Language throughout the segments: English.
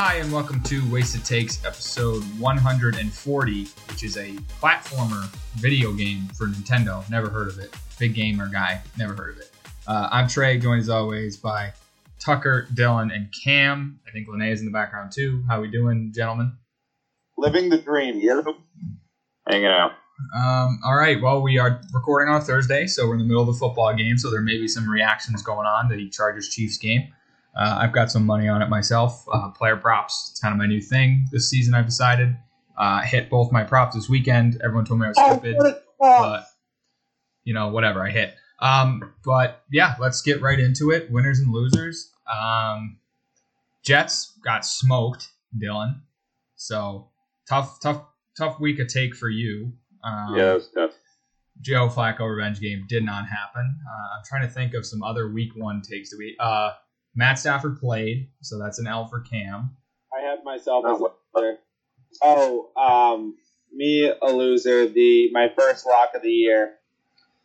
Hi, and welcome to Wasted Takes episode 140, which is a platformer video game for Nintendo. Never heard of it. Big gamer guy, never heard of it. Uh, I'm Trey, joined as always by Tucker, Dylan, and Cam. I think Lene is in the background too. How we doing, gentlemen? Living the dream, yeah. hanging out. Um, all right. Well, we are recording on a Thursday, so we're in the middle of the football game, so there may be some reactions going on to the Chargers Chiefs game. Uh, I've got some money on it myself. Uh, player props, it's kind of my new thing this season. I've decided. Uh, hit both my props this weekend. Everyone told me I was stupid, but you know, whatever. I hit. Um, but yeah, let's get right into it. Winners and losers. Um, Jets got smoked, Dylan. So tough, tough, tough week of take for you. Um, yeah, that was tough. Joe Flacco revenge game did not happen. Uh, I'm trying to think of some other week one takes that we. Uh, Matt Stafford played, so that's an L for Cam. I had myself as a loser. Oh, um, me a loser. The my first lock of the year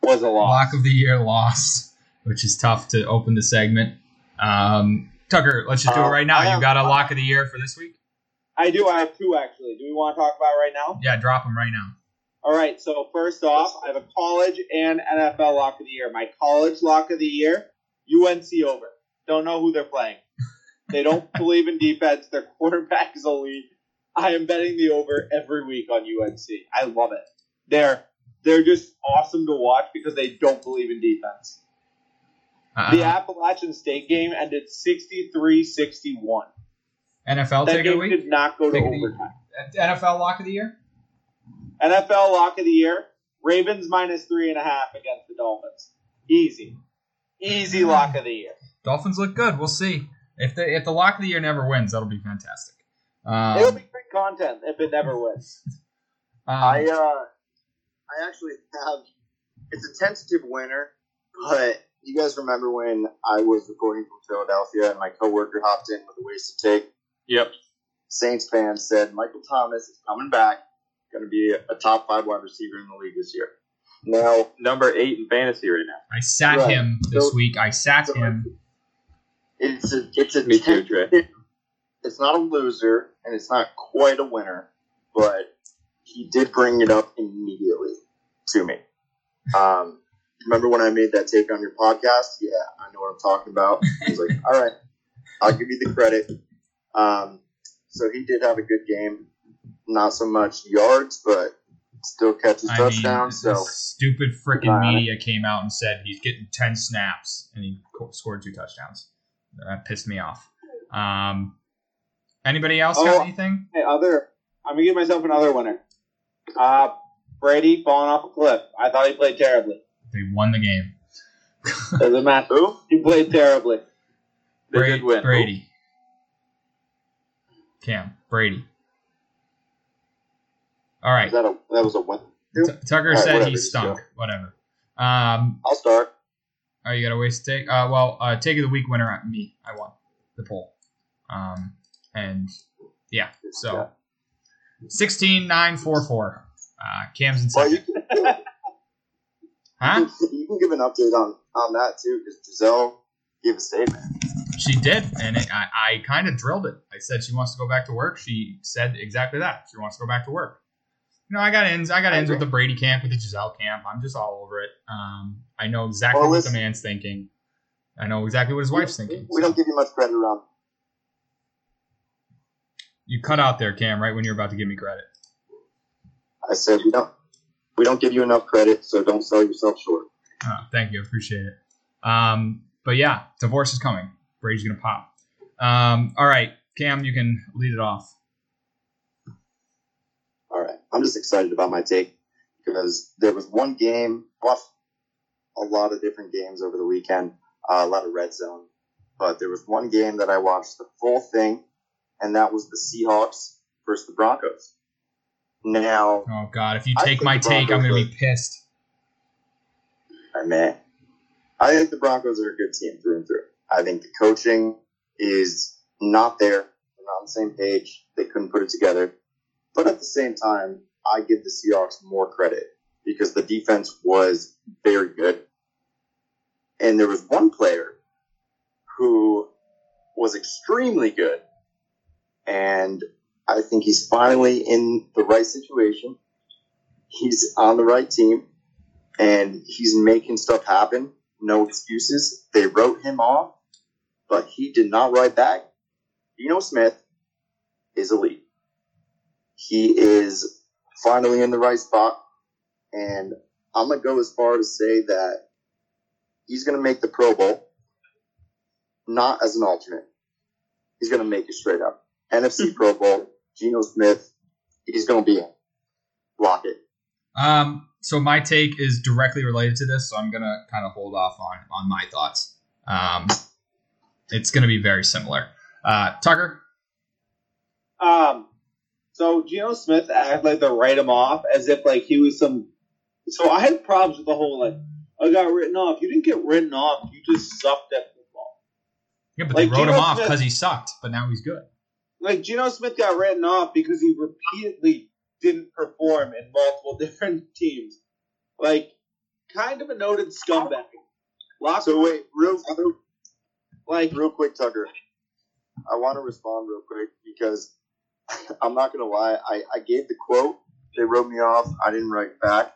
was a loss. Lock of the year loss, which is tough to open the segment. Um, Tucker, let's just do it Uh, right now. I You got a lock of the year for this week? I do. I have two actually. Do we want to talk about it right now? Yeah, drop them right now. All right. So first off, I have a college and NFL lock of the year. My college lock of the year: UNC over. Don't know who they're playing. They don't believe in defense. Their quarterback is elite. I am betting the over every week on UNC. I love it. They're they're just awesome to watch because they don't believe in defense. Uh, The Appalachian State game ended 63-61. NFL That take the game week? did not go to Take the- overtime. NFL lock of the year? NFL lock of the year: Ravens minus three and a half against the Dolphins. Easy, easy lock of the year. Dolphins look good. We'll see. If the if the lock of the year never wins, that'll be fantastic. Um, It'll be great content if it never wins. um, I uh, I actually have. It's a tentative winner, but you guys remember when I was recording from Philadelphia and my coworker hopped in with a wasted take. Yep. Saints fans said Michael Thomas is coming back, going to be a, a top five wide receiver in the league this year. Now, Number eight in fantasy right now. I sat Right. him this So- week. I sat so- him. It's a it's a Me too, Trey. tentative- It's not a loser and it's not quite a winner, but he did bring it up immediately to me. Um, remember when I made that take on your podcast? Yeah, I know what I'm talking about. He was like, "All right, I'll give you the credit." Um, so he did have a good game. Not so much yards, but still catches I touchdowns. this so stupid freaking media came out and said he's getting ten snaps and he co- scored two touchdowns. That pissed me off. Um, anybody else got Oh. anything? Hey, other, I'm gonna give myself another winner. Uh, Brady falling off a cliff. I thought he played terribly. They won the game. Doesn't matter. who? He played terribly. They Bra- did win. Brady. Cam Brady. All right. Is that a that was a win? T- Tucker All right, said whatever, he stunk. go. Whatever. Um, I'll start. Oh, you got a waste take. Uh, well, uh, take of the week winner, me. I won the poll. Um, and yeah, so 16 9 4 4. Uh, Cam's in Well, second. you can, Huh? you can give an update on, on that too, because Gisele gave a statement. She did, and it, I, I kind of drilled it. I said she wants to go back to work. She said exactly that. She wants to go back to work. Know, I got ins. I got ins with the Brady camp, with the Gisele camp. I'm just all over it. Um, I know exactly Well, what the man's thinking. I know exactly what his wife's thinking. We don't give you much credit around. You cut out there, Cam, right when you're about to give me credit. I said we don't we don't give you enough credit, so don't sell yourself short. Oh, thank you, I appreciate it. Um, but yeah, divorce is coming. Brady's gonna pop. Um, all right, Cam, you can lead it off. I'm just excited about my take because there was one game. Watched a lot of different games over the weekend, uh, a lot of red zone, but there was one game that I watched the full thing, and that was the Seahawks versus the Broncos. Now, Oh God, if you take my take, I'm gonna be pissed. I mean, I think the Broncos are a good team through and through. I think the coaching is not there. They're not on the same page. They couldn't put it together. But at the same time, I give the Seahawks more credit because the defense was very good. And there was one player who was extremely good and I think he's finally in the right situation. He's on the right team, and he's making stuff happen. No excuses. They wrote him off, but he did not write back. Geno Smith is elite. He is finally in the right spot, and I'm gonna go as far to say that he's gonna make the Pro Bowl, not as an alternate. He's gonna make it straight up. NFC Pro Bowl, Geno Smith, he's gonna be in. Lock it. Um, so my take is directly related to this, so I'm gonna kind of hold off on on my thoughts. Um, it's gonna be very similar. Uh, Tucker, Um, so Geno Smith acted like they write him off as if like he was some. So I had problems with the whole like I got written off. You didn't get written off. You just sucked at football. yeah, but Like, they wrote him off because he sucked, but now he's good. Like Geno Smith got written off because he repeatedly didn't perform in multiple different teams. Like kind of a noted scumbag. Lots So wait, real, real, like real quick, Tucker. I want to respond real quick because I'm not gonna lie. I, I gave the quote. They wrote me off. I didn't write back.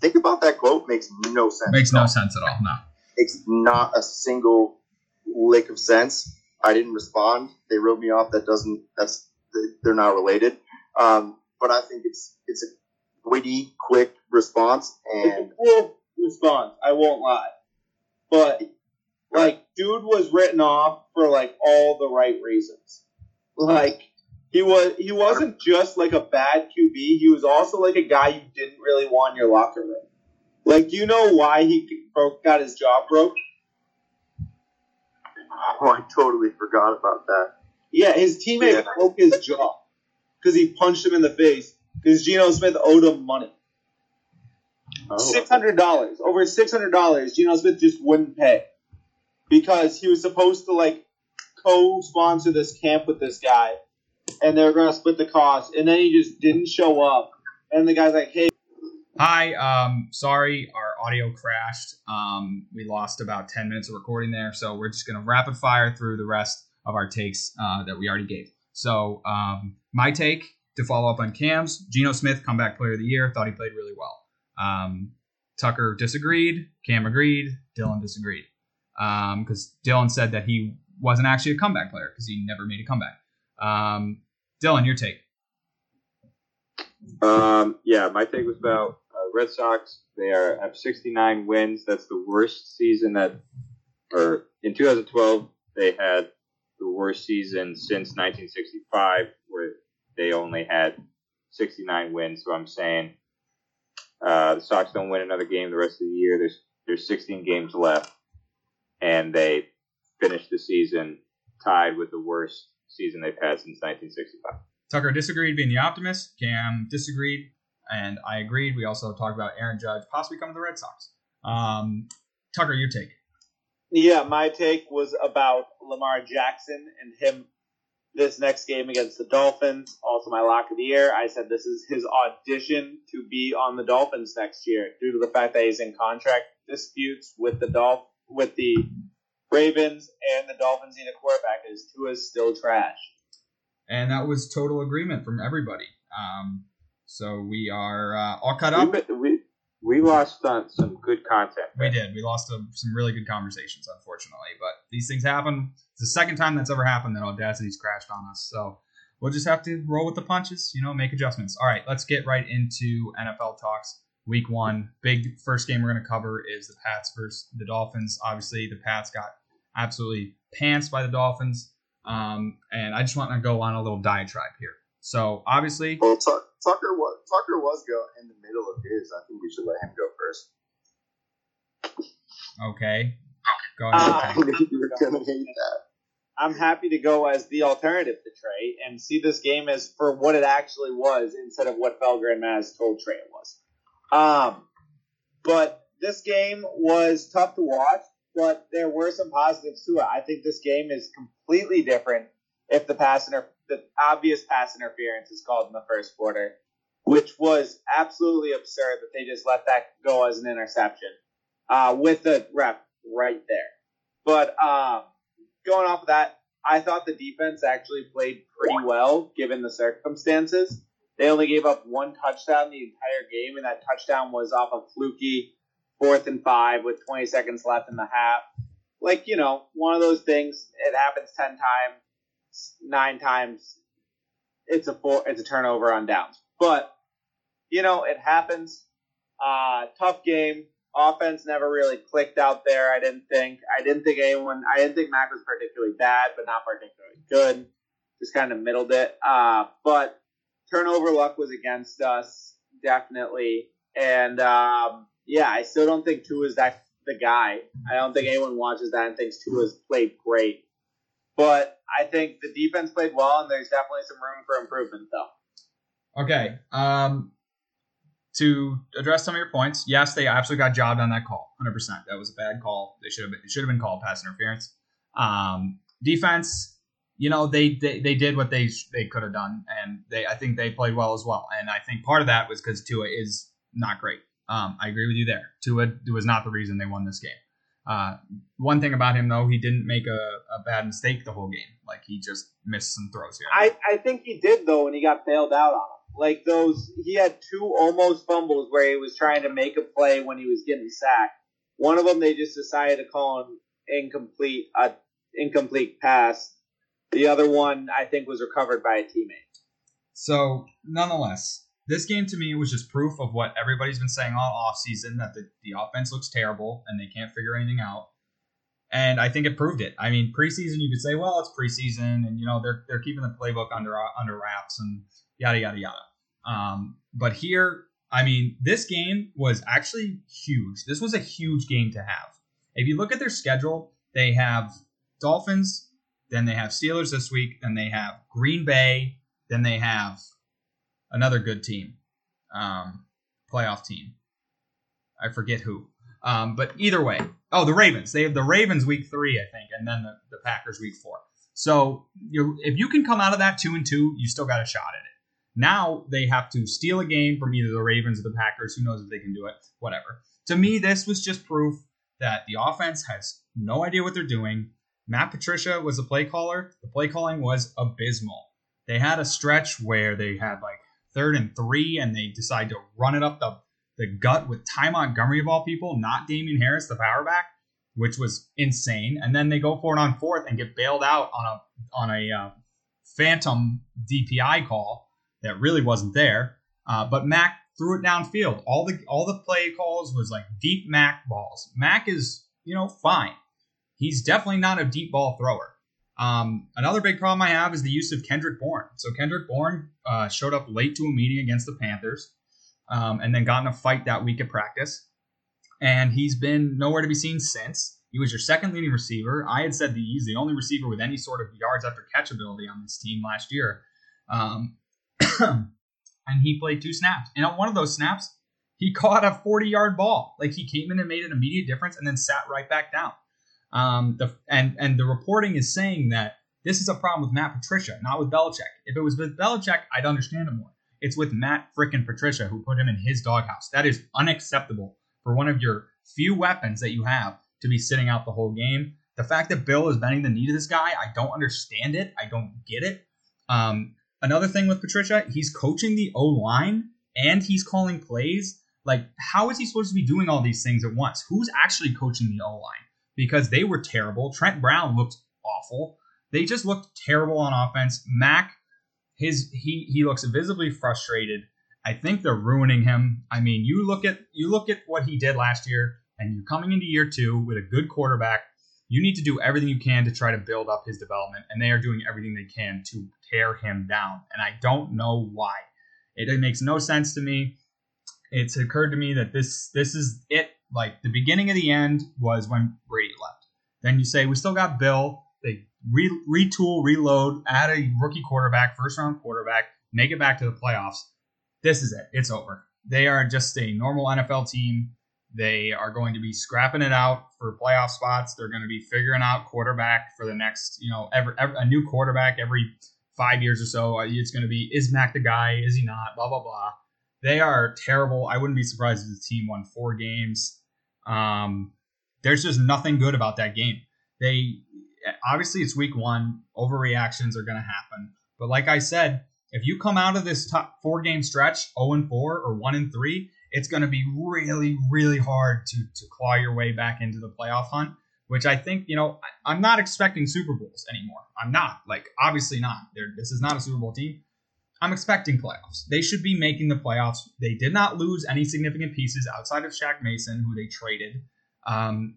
Think about that quote. Makes no sense. Makes no sense at all. No. Makes not a single lick of sense. I didn't respond. They wrote me off. That doesn't. That's they're not related. Um, but I think it's it's a witty, quick response, and a response. I won't lie, but like dude was written off for like all the right reasons. Like he was he wasn't just like a bad QB. He was also like a guy you didn't really want in your locker room. Like, do you know why he broke got his jaw broke? oh, I totally forgot about that. Yeah, his teammate Yeah. broke his jaw because he punched him in the face because Geno Smith owed him money. Oh. Six hundred dollars, over six hundred dollars. Geno Smith just wouldn't pay because he was supposed to like co-sponsor this camp with this guy, and they were going to split the cost, and then he just didn't show up. And the guy's like, "Hey, Hi, um, sorry, our audio crashed. Um, we lost about 10 minutes of recording there, so we're just going to rapid fire through the rest of our takes uh, that we already gave. So, um, my take to follow up on Cam's Geno Smith, comeback player of the year, thought he played really well. Um, Tucker disagreed, Cam agreed, Dylan disagreed. Um, because Dylan said that he wasn't actually a comeback player because he never made a comeback. Um, Dylan, your take. Um, yeah, my take was about uh, Red Sox. They are have 69 wins. That's the worst season that, or in 2012 they had the worst season since 1965, where they only had 69 wins. So I'm saying uh, the Sox don't win another game the rest of the year. There's there's 16 games left, and they finished the season tied with the worst season they've had since 1965. Tucker disagreed, being the optimist. Cam disagreed, and I agreed. We also talked about Aaron Judge possibly coming to the Red Sox. Um, Tucker, your take. Yeah, my take was about Lamar Jackson and him this next game against the Dolphins. Also, my lock of the year. I said this is his audition to be on the Dolphins next year due to the fact that he's in contract disputes with the Dolph with the Ravens and the Dolphins need a quarterback because Tua's still trash. And that was total agreement from everybody. Um, so we are uh, all cut up. We, we, we lost some good content. We did. We lost uh some really good conversations, unfortunately. But these things happen. It's the second time that's ever happened that Audacity's crashed on us. So we'll just have to roll with the punches, you know, make adjustments. All right, let's get right into NFL talks. Week one, big first game we're going to cover is the Pats versus the Dolphins. Obviously, the Pats got absolutely pantsed by the Dolphins. Um, and I just want to go on a little diatribe here. So obviously, Well, Tuck Tucker was Tucker was go in the middle of his. I think we should let him go first. okay, go ahead. Uh, You're gonna hate that. I'm happy to go as the alternative to Trey and see this game as for what it actually was instead of what Felger and Mazz told Trey it was. Um, but this game was tough to watch, but there were some positives to it. I think this game is completely different if the pass inter- the obvious pass interference is called in the first quarter, which was absolutely absurd that they just let that go as an interception uh, with the ref right there. But um, going off of that, I thought the defense actually played pretty pretty well given the circumstances. They only gave up one touchdown the entire game, and that touchdown was off a fluky fourth and five with 20 seconds left in the half. Like, you know, one of those things, it happens 10 times, nine times, it's a four, it's a turnover on downs. But, you know, it happens. Uh, tough game. Offense never really clicked out there, I didn't think. I didn't think anyone, I didn't think Mac was particularly bad, but not particularly good. Just kind of middled it. Uh, but turnover luck was against us, definitely. And, um, yeah, I still don't think Tua's that the guy. I don't think anyone watches that and thinks Tua's played great. But I think the defense played well, and there's definitely some room for improvement, though. Okay. Um, to address some of your points, yes, they absolutely got jobbed on that call. 100%. That was a bad call. They should have been, it should have been called pass interference. Um, defense, you know, they, they they did what they they could have done, and they I think they played well as well. And I think part of that was because Tua is not great. Um, I agree with you there. Tua was not the reason they won this game. Uh, one thing about him though, he didn't make a, a bad mistake the whole game. Like he just missed some throws here. I, I think he did though when he got bailed out on him. Like those, he had two almost fumbles where he was trying to make a play when he was getting sacked. One of them they just decided to call him incomplete, a incomplete pass. The other one I think was recovered by a teammate. So nonetheless, this game to me was just proof of what everybody's been saying all offseason that the, the offense looks terrible and they can't figure anything out. And I think it proved it. I mean, preseason you could say, well, it's preseason, and you know they're they're keeping the playbook under under wraps and yada yada yada. Um, but here, I mean, this game was actually huge. This was a huge game to have. If you look at their schedule, they have Dolphins, then they have Steelers this week, then they have Green Bay, then they have another good team, um, playoff team. I forget who. Um, but either way, oh, the Ravens. They have the Ravens week three, I think, and then the, the Packers week four. So if you can come out of that two and two, you still got a shot at it. Now they have to steal a game from either the Ravens or the Packers. Who knows if they can do it? Whatever. To me, this was just proof that the offense has no idea what they're doing. Matt Patricia was the play caller. The play calling was abysmal. They had a stretch where they had like third and three, and they decide to run it up the, the gut with Ty Montgomery of all people, not Damien Harris, the power back, which was insane. And then they go for it on fourth and get bailed out on a on a uh, phantom DPI call that really wasn't there. Uh, but Mac threw it downfield. All the all the play calls was like deep Mac balls. Mac is you know fine. He's definitely not a deep ball thrower. Um, another big problem I have is the use of Kendrick Bourne. So Kendrick Bourne uh, showed up late to a meeting against the Panthers, um, and then got in a fight that week at practice, and he's been nowhere to be seen since. He was your second leading receiver. I had said that he's the only receiver with any sort of yards after catch ability on this team last year, um, and he played two snaps. And on one of those snaps, he caught a 40 yard ball. Like he came in and made an immediate difference, and then sat right back down. Um, the, and and the reporting is saying that this is a problem with Matt Patricia, not with Belichick. If it was with Belichick, I'd understand it more. It's with Matt frickin' Patricia who put him in his doghouse. That is unacceptable for one of your few weapons that you have to be sitting out the whole game. The fact that Bill is bending the knee to this guy, I don't understand it. I don't get it. Um, another thing with Patricia, he's coaching the O line and he's calling plays. Like, how is he supposed to be doing all these things at once? Who's actually coaching the O line? Because they were terrible. Trent Brown looked awful. They just looked terrible on offense. Mac, his he he looks visibly frustrated. I think they're ruining him. I mean, you look at you look at what he did last year, and you're coming into year two with a good quarterback. You need to do everything you can to try to build up his development, and they are doing everything they can to tear him down. And I don't know why. It, it makes no sense to me. It's occurred to me that this this is it like the beginning of the end was when Brady. Then you say we still got Bill. They re- retool, reload, add a rookie quarterback, first round quarterback, make it back to the playoffs. This is it. It's over. They are just a normal NFL team. They are going to be scrapping it out for playoff spots. They're going to be figuring out quarterback for the next, you know, every, every a new quarterback every five years or so. It's going to be is Mac the guy? Is he not? Blah blah blah. They are terrible. I wouldn't be surprised if the team won four games. Um, there's just nothing good about that game. They obviously it's week one. Overreactions are going to happen, But like I said, if you come out of this top four game stretch 0 and 4 or 1 and 3, it's going to be really, really hard to, to claw your way back into the playoff hunt, which I think, you know, I'm not expecting Super Bowls anymore. I'm not. Like, obviously not. They're, this is not a Super Bowl team. I'm expecting playoffs. They should be making the playoffs. They did not lose any significant pieces outside of Shaq Mason, who they traded. Um,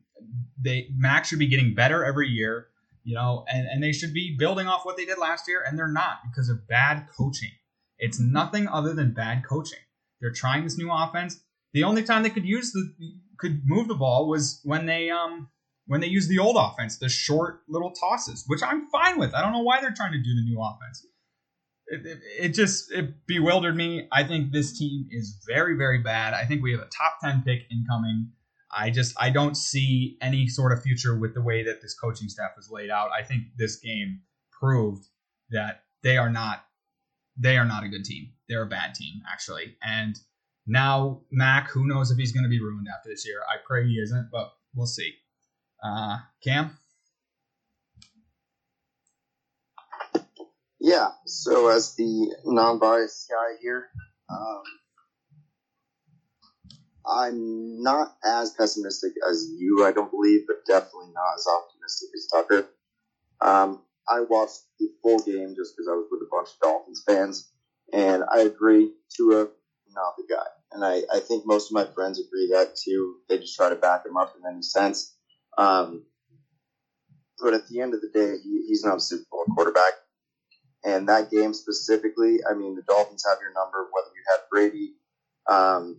they Mac should be getting better every year, you know, and, and they should be building off what they did last year, and they're not because of bad coaching. It's nothing other than bad coaching. They're trying this new offense. The only time they could use the could move the ball was when they um when they used the old offense, the short little tosses, which I'm fine with. I don't know why they're trying to do the new offense. It, it, it just it bewildered me. I think this team is very very bad. I think we have a top ten pick incoming. I just I don't see any sort of future with the way that this coaching staff is laid out. I think this game proved that they are not they are not a good team. They're a bad team actually. And now Mac, who knows if he's going to be ruined after this year? I pray he isn't, but we'll see. Uh, Cam. Yeah. So as the non-biased guy here, um, I'm not as pessimistic as you, I don't believe, but definitely not as optimistic as Tucker. Um, I watched the full game just because I was with a bunch of Dolphins fans, and I agree, Tua, not the guy. And I, I think most of my friends agree that too. They just try to back him up in any sense. Um, but at the end of the day, he, he's not a Super Bowl quarterback. And that game specifically, I mean, the Dolphins have your number, whether you have Brady, um,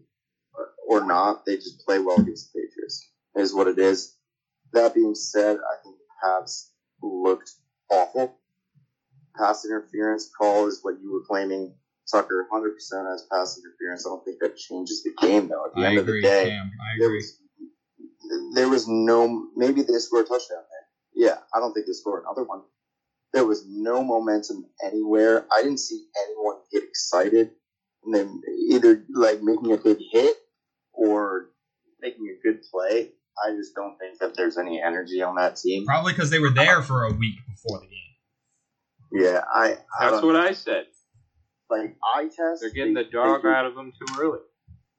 or not. They just play well against the Patriots, is what it is. That being said, I think the Pats looked awful. Pass interference call is what you were claiming, Tucker, 100% as pass interference. I don't think that changes the game, though. At the I end agree, of the day, Cam. I there agree. was, there was no, maybe they scored a touchdown there. Yeah, I don't think they scored another one. There was no momentum anywhere. I didn't see anyone get excited and then either like making a big hit or making a good play. I just don't think that there's any energy on that team. Probably because they were there for a week before the game. Yeah, I. I That's don't- what I said. like eye test. They're getting they- the dog they- out of them too early.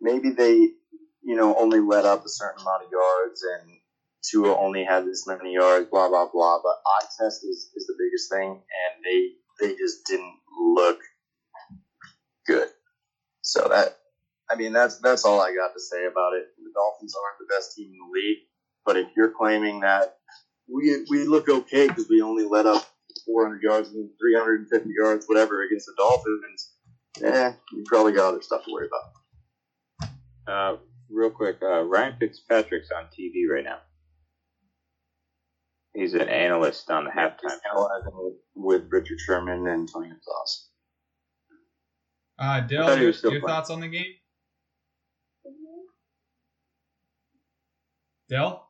Maybe they, you know, only let up a certain amount of yards, and Tua only had this many yards. Blah blah blah. But eye test is, is the biggest thing, and they they just didn't look good. So that, I mean, that's that's all I got to say about it. The Dolphins aren't the best team in the league, but if you're claiming that we we look okay because we only let up 400 yards and 350 yards, whatever, against the Dolphins, eh, you probably got other stuff to worry about. Uh, real quick, uh, Ryan Fitzpatrick's on TV right now. He's an analyst on the halftime. Analyzing with Richard Sherman and Tony Gonzalez. Uh, I Dill, thought he your, your playing. thoughts on the game? Dill?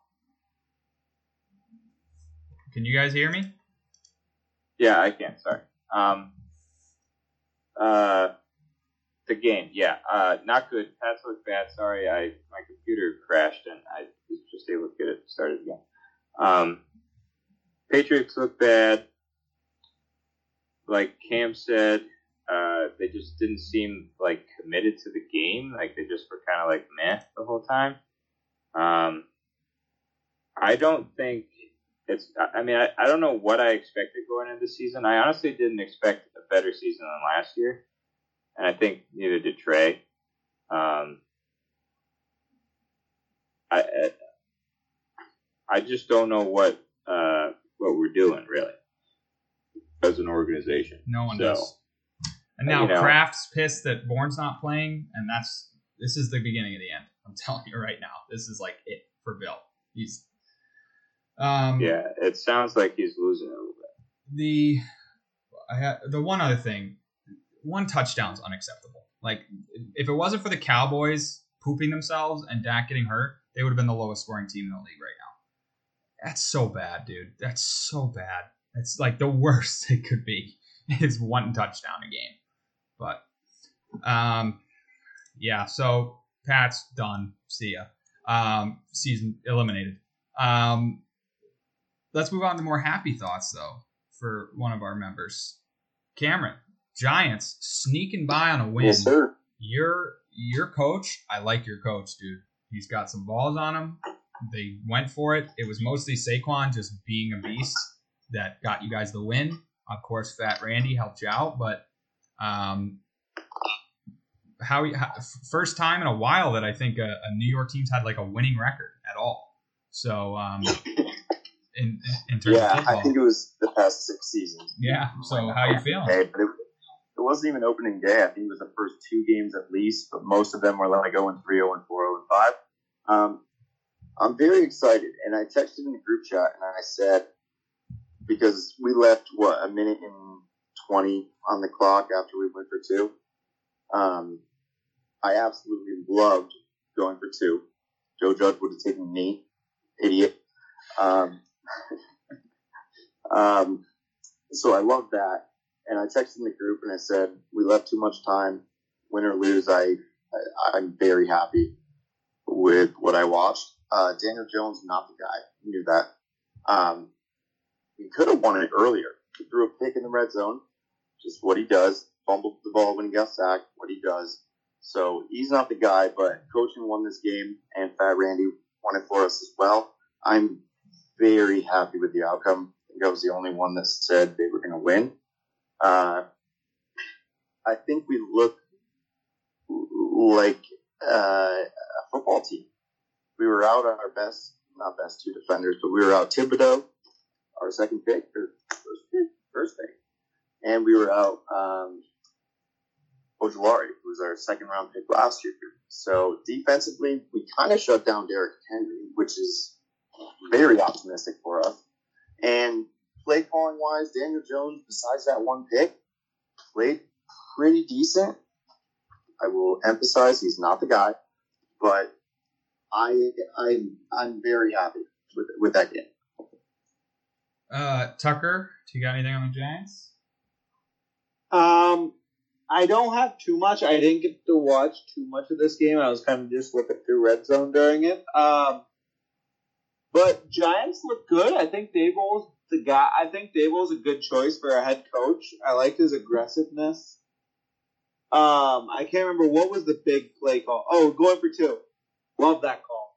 Can you guys hear me? Yeah, I can. Sorry. Um, uh, the game, yeah, uh, not good. Pats look bad. Sorry, I my computer crashed and I was just able to get it started again. Um, Patriots look bad. Like Cam said, uh, they just didn't seem like committed to the game. Like they just were kind of like meh the whole time. Um, I don't think it's. I- mean, I, I don't know what I expected going into the season. I honestly didn't expect a better season than last year, and I think neither did Trey. Um, I I- I just don't know what uh, what we're doing really as an organization. No one So, does. And now you know- Kraft's pissed that Bourne's not playing, and that's this is the beginning of the end. I'm telling you right now. This is like it for Bill. He's um Yeah, it sounds like he's losing a little bit. the I the one other thing, one touchdown's unacceptable. Like if it wasn't for the Cowboys pooping themselves and Dak getting hurt, they would have been the lowest scoring team in the league right now. That's so bad, dude. That's so bad. It's like the worst it could be is one touchdown a game. But um yeah, so Pat's done. See ya. Um season eliminated. Um let's move on to more happy thoughts though for one of our members. Cameron, Giants sneaking by on a win. Yes, sir. Your your coach, I like your coach, dude. He's got some balls on him. They went for it. It was mostly Saquon just being a beast that got you guys the win. Of course, Fat Randy helped you out, but um, how, how first time in a while that I think a, a New York team's had like a winning record at all. So um, in in terms of Yeah, football, I think it was the past six seasons. yeah. So how you feeling? Hey, but it, it wasn't even opening day. I think it was the first two games at least, but most of them were like 0 and 3, 0 and 4, 0 and 5. Um, I'm very excited, and I texted in the group chat and I said, because we left, what, a minute and 20 on the clock after we went for two. Um, I absolutely loved going for two. Joe Judge would have taken me, idiot. Um, um, so I love that and I texted in the group and I said, "We left too much time. Win or lose, I, I I'm very happy with what I watched. Uh, Daniel Jones, not the guy. Knew that. Um, he could have won it earlier. He threw a pick in the red zone, just what he does. Fumbled the ball when he got sacked, what he does. So he's not the guy, but coaching won this game, and Fat Randy won it for us as well. I'm very happy with the outcome. I think I was the only one that said they were going to win. Uh, I think we look like uh, a football team. We were out our best, not best two defenders, but we were out Thibodeaux, our second pick, or first pick, first pick, and we were out um, Ojulari, who was our second round pick last year. So defensively, we kind of shut down Derrick Henry, which is very optimistic for us. And play calling wise, Daniel Jones, besides that one pick, played pretty decent. I will emphasize he's not the guy, but I I'm I'm very happy with with that game. Uh, Tucker, do you got anything on the Giants? Um, I don't have too much. I didn't get to watch too much of this game. I was kind of just looking through red zone during it. Um, but Giants look good. I think Daboll's the guy. I think Daboll's a good choice for a head coach. I liked his aggressiveness. Um, I can't remember what was the big play call. Oh, going for two. Love that call.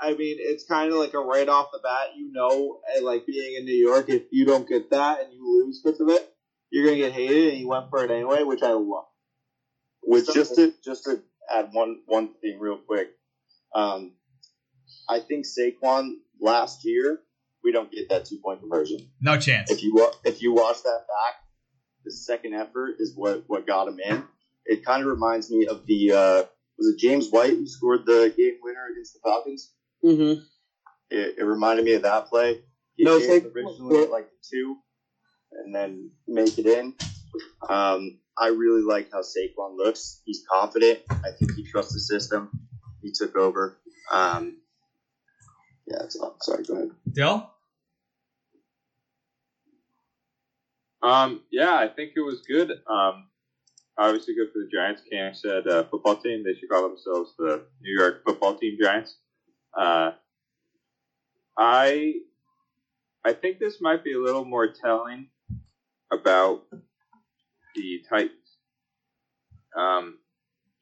I mean, it's kind of like a right off the bat. You know, like being in New York, if you don't get that and you lose because of it, you're gonna get hated, and you went for it anyway, which I love. With just to just to add one one thing real quick, um, I think Saquon last year we don't get that two point conversion. No chance. If you if you watch that back, the second effort is what what got him in. It kind of reminds me of the uh, was it James White who scored the game winner against the Falcons. Mm-hmm. It, it reminded me of that play. He No, chased Saquon- originally at like two, and then make it in. Um, I really like how Saquon looks. He's confident. I think he trusts the system. He took over. Um, yeah, that's all. Sorry, go ahead. Dill? Um, yeah, I think it was good. Um, obviously good for the Giants. Cam said uh, football team. They should call themselves the New York Football Team Giants. Uh, I I think this might be a little more telling about the Titans. Um,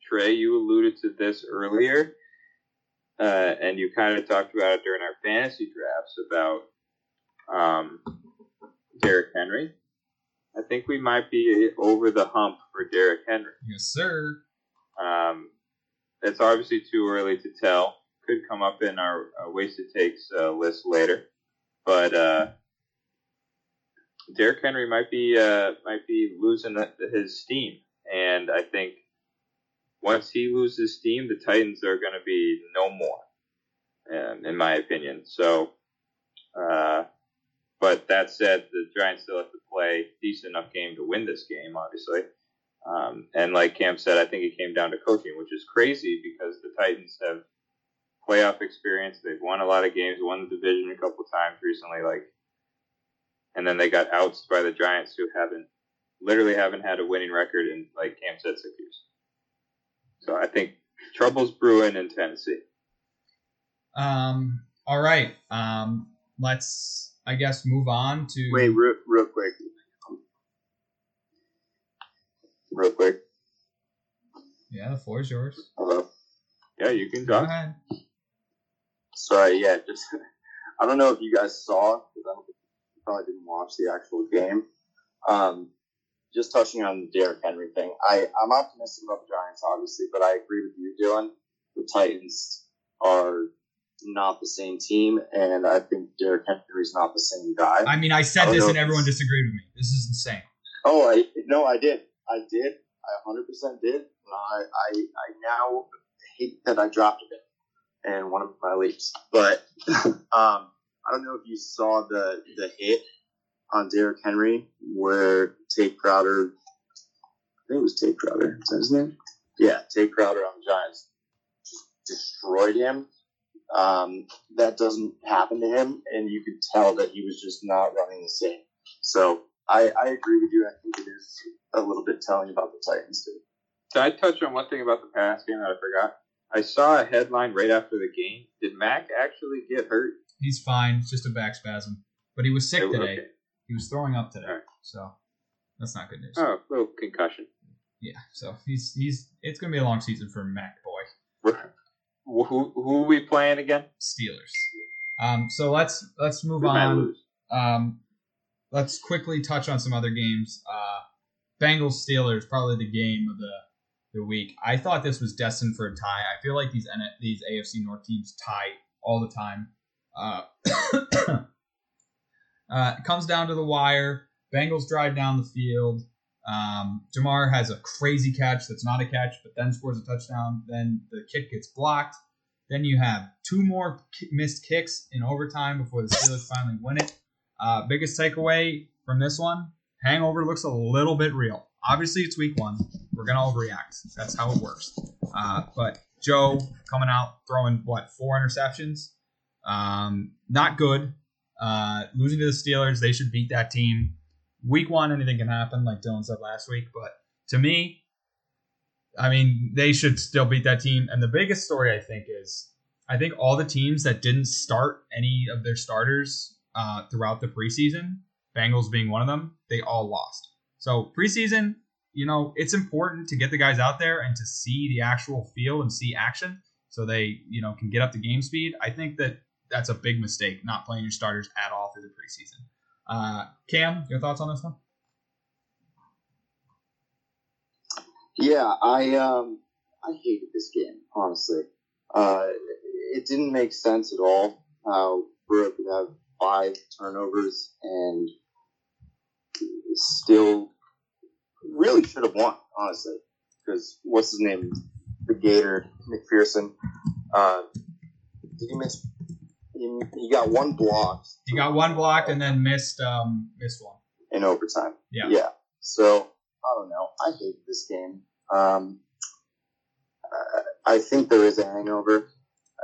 Trey, you alluded to this earlier, uh, and you kind of talked about it during our fantasy drafts about um, Derrick Henry. I think we might be over the hump for Derrick Henry. Yes, sir. Um, it's obviously too early to tell. Could come up in our uh, wasted takes uh, list later, but uh, Derrick Henry might be uh, might be losing his steam, and I think once he loses steam, the Titans are going to be no more, um, in my opinion. So, uh, but that said, the Giants still have to play decent enough game to win this game, obviously. Um, and like Cam said, I think it came down to coaching, which is crazy because the Titans have playoff experience. They've won a lot of games, won the division a couple times recently, like, and then they got outs by the Giants, who haven't literally haven't had a winning record in, like Cam said, six years. So I think trouble's brewing in Tennessee. Um, all right. Um, let's, I guess, move on to. Wait, real, real quick. real quick. Yeah, the floor is yours. Hello. Yeah, you can Go go. ahead. Sorry, yeah, just I don't know if you guys saw because I don't think probably didn't watch the actual game. Um, just touching on the Derrick Henry thing, I I'm optimistic about the Giants, obviously, but I agree with you, Dylan. The Titans are not the same team, and I think Derrick Henry's not the same guy. I mean, I I said don't this and everyone disagreed with me. This is insane. Oh, I no, I did. I did. I 100% did. I, I, I now hate that I dropped it in one of my leagues. But um, I don't know if you saw the the hit on Derrick Henry where Tate Crowder, I think it was Tate Crowder. Is that his name? Yeah, Tate Crowder on the Giants just destroyed him. Um, that doesn't happen to him, and you could tell that he was just not running the same. So I, I agree with you. I think it is a little bit telling about the Titans too. Did I touch on one thing about the pass game that I forgot? I saw a headline right after the game. Did Mac actually get hurt? He's fine. It's just a back spasm. But he was sick Oh, today. okay. He was throwing up today. Alright. So that's not good news. Oh, little concussion. Yeah. So he's he's it's gonna be a long season for Mac boy. Who, who, who are we playing again? Steelers. Um so let's let's move We on. Um let's quickly touch on some other games. Uh Bengals Steelers, probably the game of the the week. I thought this was destined for a tie. I feel like these N- these AFC North teams tie all the time. Uh, uh, it comes down to the wire. Bengals drive down the field. Um, Ja'Marr has a crazy catch that's not a catch, but then scores a touchdown. Then the kick gets blocked. Then you have two more missed kicks in overtime before the Steelers finally win it. Uh, biggest takeaway from this one: hangover looks a little bit real. Obviously, it's week one. We're gonna overreact. That's how it works. Uh, but Joe coming out throwing what four interceptions? Um, not good. Uh, losing to the Steelers, they should beat that team. Week one, anything can happen, like Dylan said last week. But to me, I mean, they should still beat that team. And the biggest story, I think, is I think all the teams that didn't start any of their starters uh, throughout the preseason, Bengals being one of them, they all lost. So preseason, you know, it's important to get the guys out there and to see the actual feel and see action, so they, you know, can get up to game speed. I think that that's a big mistake, not playing your starters at all through the preseason. Uh, Cam, your thoughts on this one? Yeah, I um I hated this game honestly. Uh, it didn't make sense at all how Burrow could have five turnovers and still really should have won honestly because what's his name the Gator McPherson uh, did he miss he, he got one block He got one blocked and then missed um, missed one. in overtime. Yeah. Yeah. So I don't know. I hate this game. Um, I, I think there is a hangover.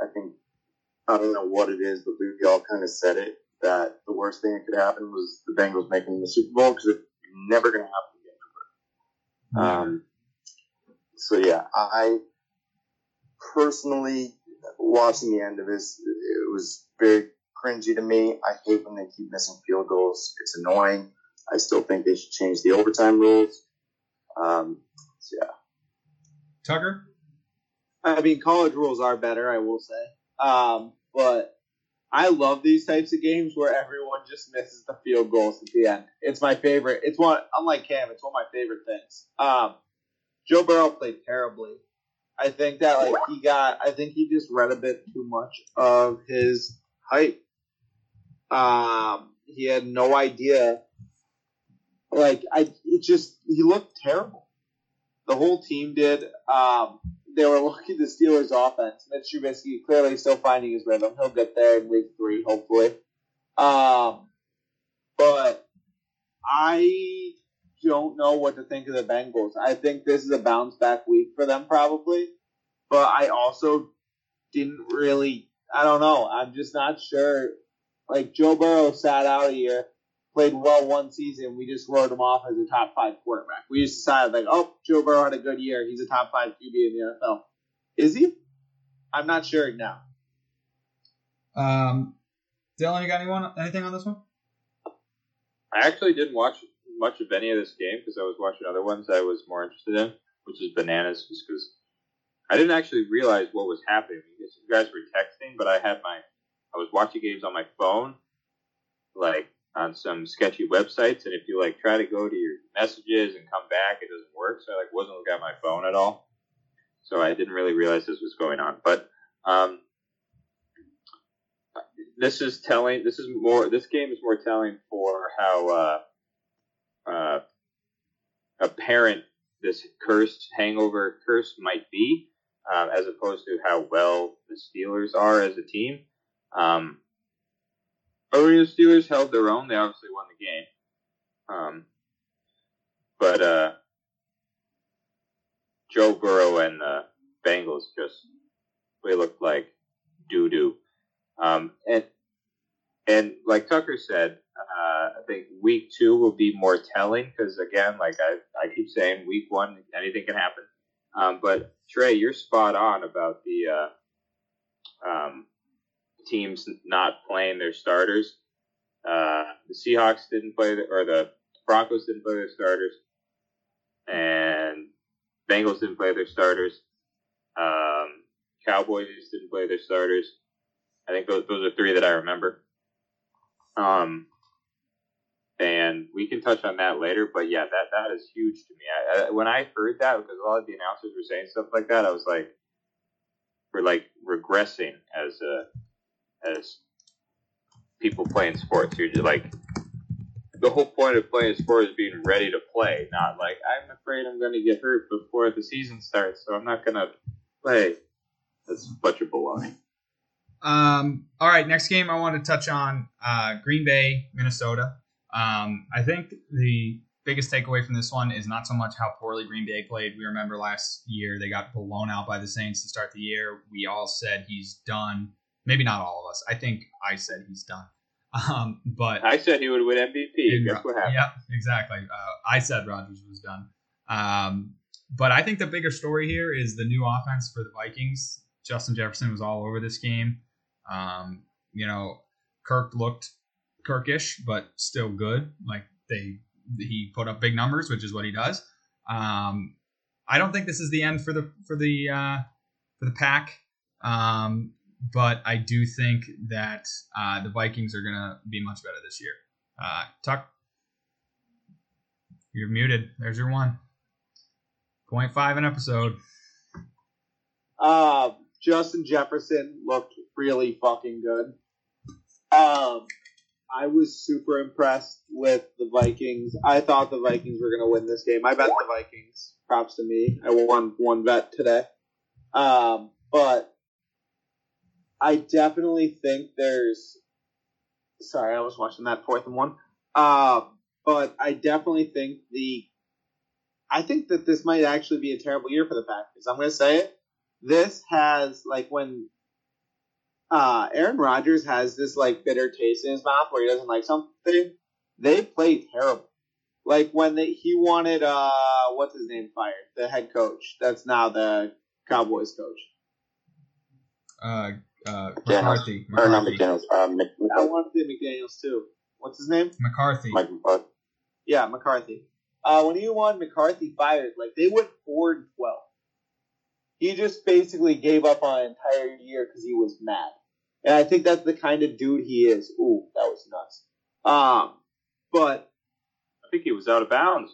I think I don't know what it is, but we all kind of said it that the worst thing that could happen was the Bengals making the Super Bowl because it's never going to happen again. Um, so yeah, I personally watching the end of this, it was very cringy to me. I hate when they keep missing field goals. It's annoying. I still think they should change the overtime rules. Um, so yeah. Tucker, I mean, college rules are better, I will say. Um, but I love these types of games where everyone just misses the field goals at the end. It's my favorite. It's one, unlike Cam, it's one of my favorite things. Um, Joe Burrow played terribly. I think that like he got, I think he just read a bit too much of his hype. Um, he had no idea. Like I, it just he looked terrible. The whole team did. Um, they were looking the Steelers' offense. Mitch Trubisky clearly still finding his rhythm. He'll get there in week three, hopefully. Um, but I don't know what to think of the Bengals. I think this is a bounce back week for them, probably. But I also didn't really. I don't know. I'm just not sure. Like Joe Burrow sat out a year, played well one season. We just wrote him off as a top five quarterback. We just decided like, oh, Joe Burrow had a good year. He's a top five QB in the NFL. Is he? I'm not sure now. um, Dylan, you got anyone anything on this one? I actually didn't watch much of any of this game because I was watching other ones I was more interested in, which is bananas, just because I didn't actually realize what was happening. Because you guys were texting, but I had my I was watching games on my phone, like on some sketchy websites, and if you like try to go to your messages and come back, it doesn't work. So I like wasn't looking at my phone at all. So I didn't really realize this was going on. But um, this is telling. This is more. This game is more telling for how uh, uh, apparent this cursed hangover curse might be, um, as opposed to how well the Steelers are as a team. Um, oh, the Steelers held their own. They obviously won the game. Um, but uh, Joe Burrow and the Bengals just they looked like doo doo. Um, and and like Tucker said, uh, I think week two will be more telling because again, like I, I keep saying, week one anything can happen. Um, but Trey, you're spot on about the uh, um, teams not playing their starters. Uh, the Seahawks didn't play, the, or the Broncos didn't play their starters, and Bengals didn't play their starters. Um, Cowboys didn't play their starters. I think those those are three that I remember. Um, and we can touch on that later. But yeah, that that is huge to me. I, I, when I heard that, because a lot of the announcers were saying stuff like that, I was like, we're like regressing as a as people playing sports. You're just like the whole point of playing sport is being ready to play, not like I'm afraid I'm going to get hurt before the season starts, so I'm not going to play. That's a bunch of baloney. Um, all right, next game I want to touch on uh, Green Bay, Minnesota. Um, I think the biggest takeaway from this one is not so much how poorly Green Bay played. We remember last year they got blown out by the Saints to start the year. We all said he's done. Maybe not all of us. I think I said he's done. Um, but I said he would win MVP. Guess what happened? Yep, exactly. Uh, I said Rodgers was done. Um, but I think the bigger story here is the new offense for the Vikings. Justin Jefferson was all over this game. Um, you know, Kirk looked Kirkish, but still good. Like they, he put up big numbers, which is what he does. Um, I don't think this is the end for the for the uh, for the pack, um, but I do think that uh, the Vikings are gonna be much better this year. Uh, Tuck, you're muted. There's your one. 0.5 an episode. Uh, Justin Jefferson looked really fucking good. Um, I was super impressed with the Vikings. I thought the Vikings were going to win this game. I bet the Vikings. Props to me. I won one bet today. Um, but I definitely think there's. Sorry, I was watching that fourth and one. Uh, but I definitely think the. I think that this might actually be a terrible year for the Packers. I'm going to say it. This has like when uh, Aaron Rodgers has this like bitter taste in his mouth where he doesn't like something. They play terrible. Like when they, he wanted uh what's his name fired, the head coach. That's now the Cowboys coach. Uh, uh, McCarthy. McCarthy. Or not McDaniels. Uh, Mc, I wanted McDaniels too. What's his name? McCarthy. Mike McCarthy. Yeah, McCarthy. Uh, when he won McCarthy fired, like they went four and twelve. He just basically gave up on an entire year because he was mad. And I think that's the kind of dude he is. Ooh, that was nuts. Um, but I think he was out of bounds.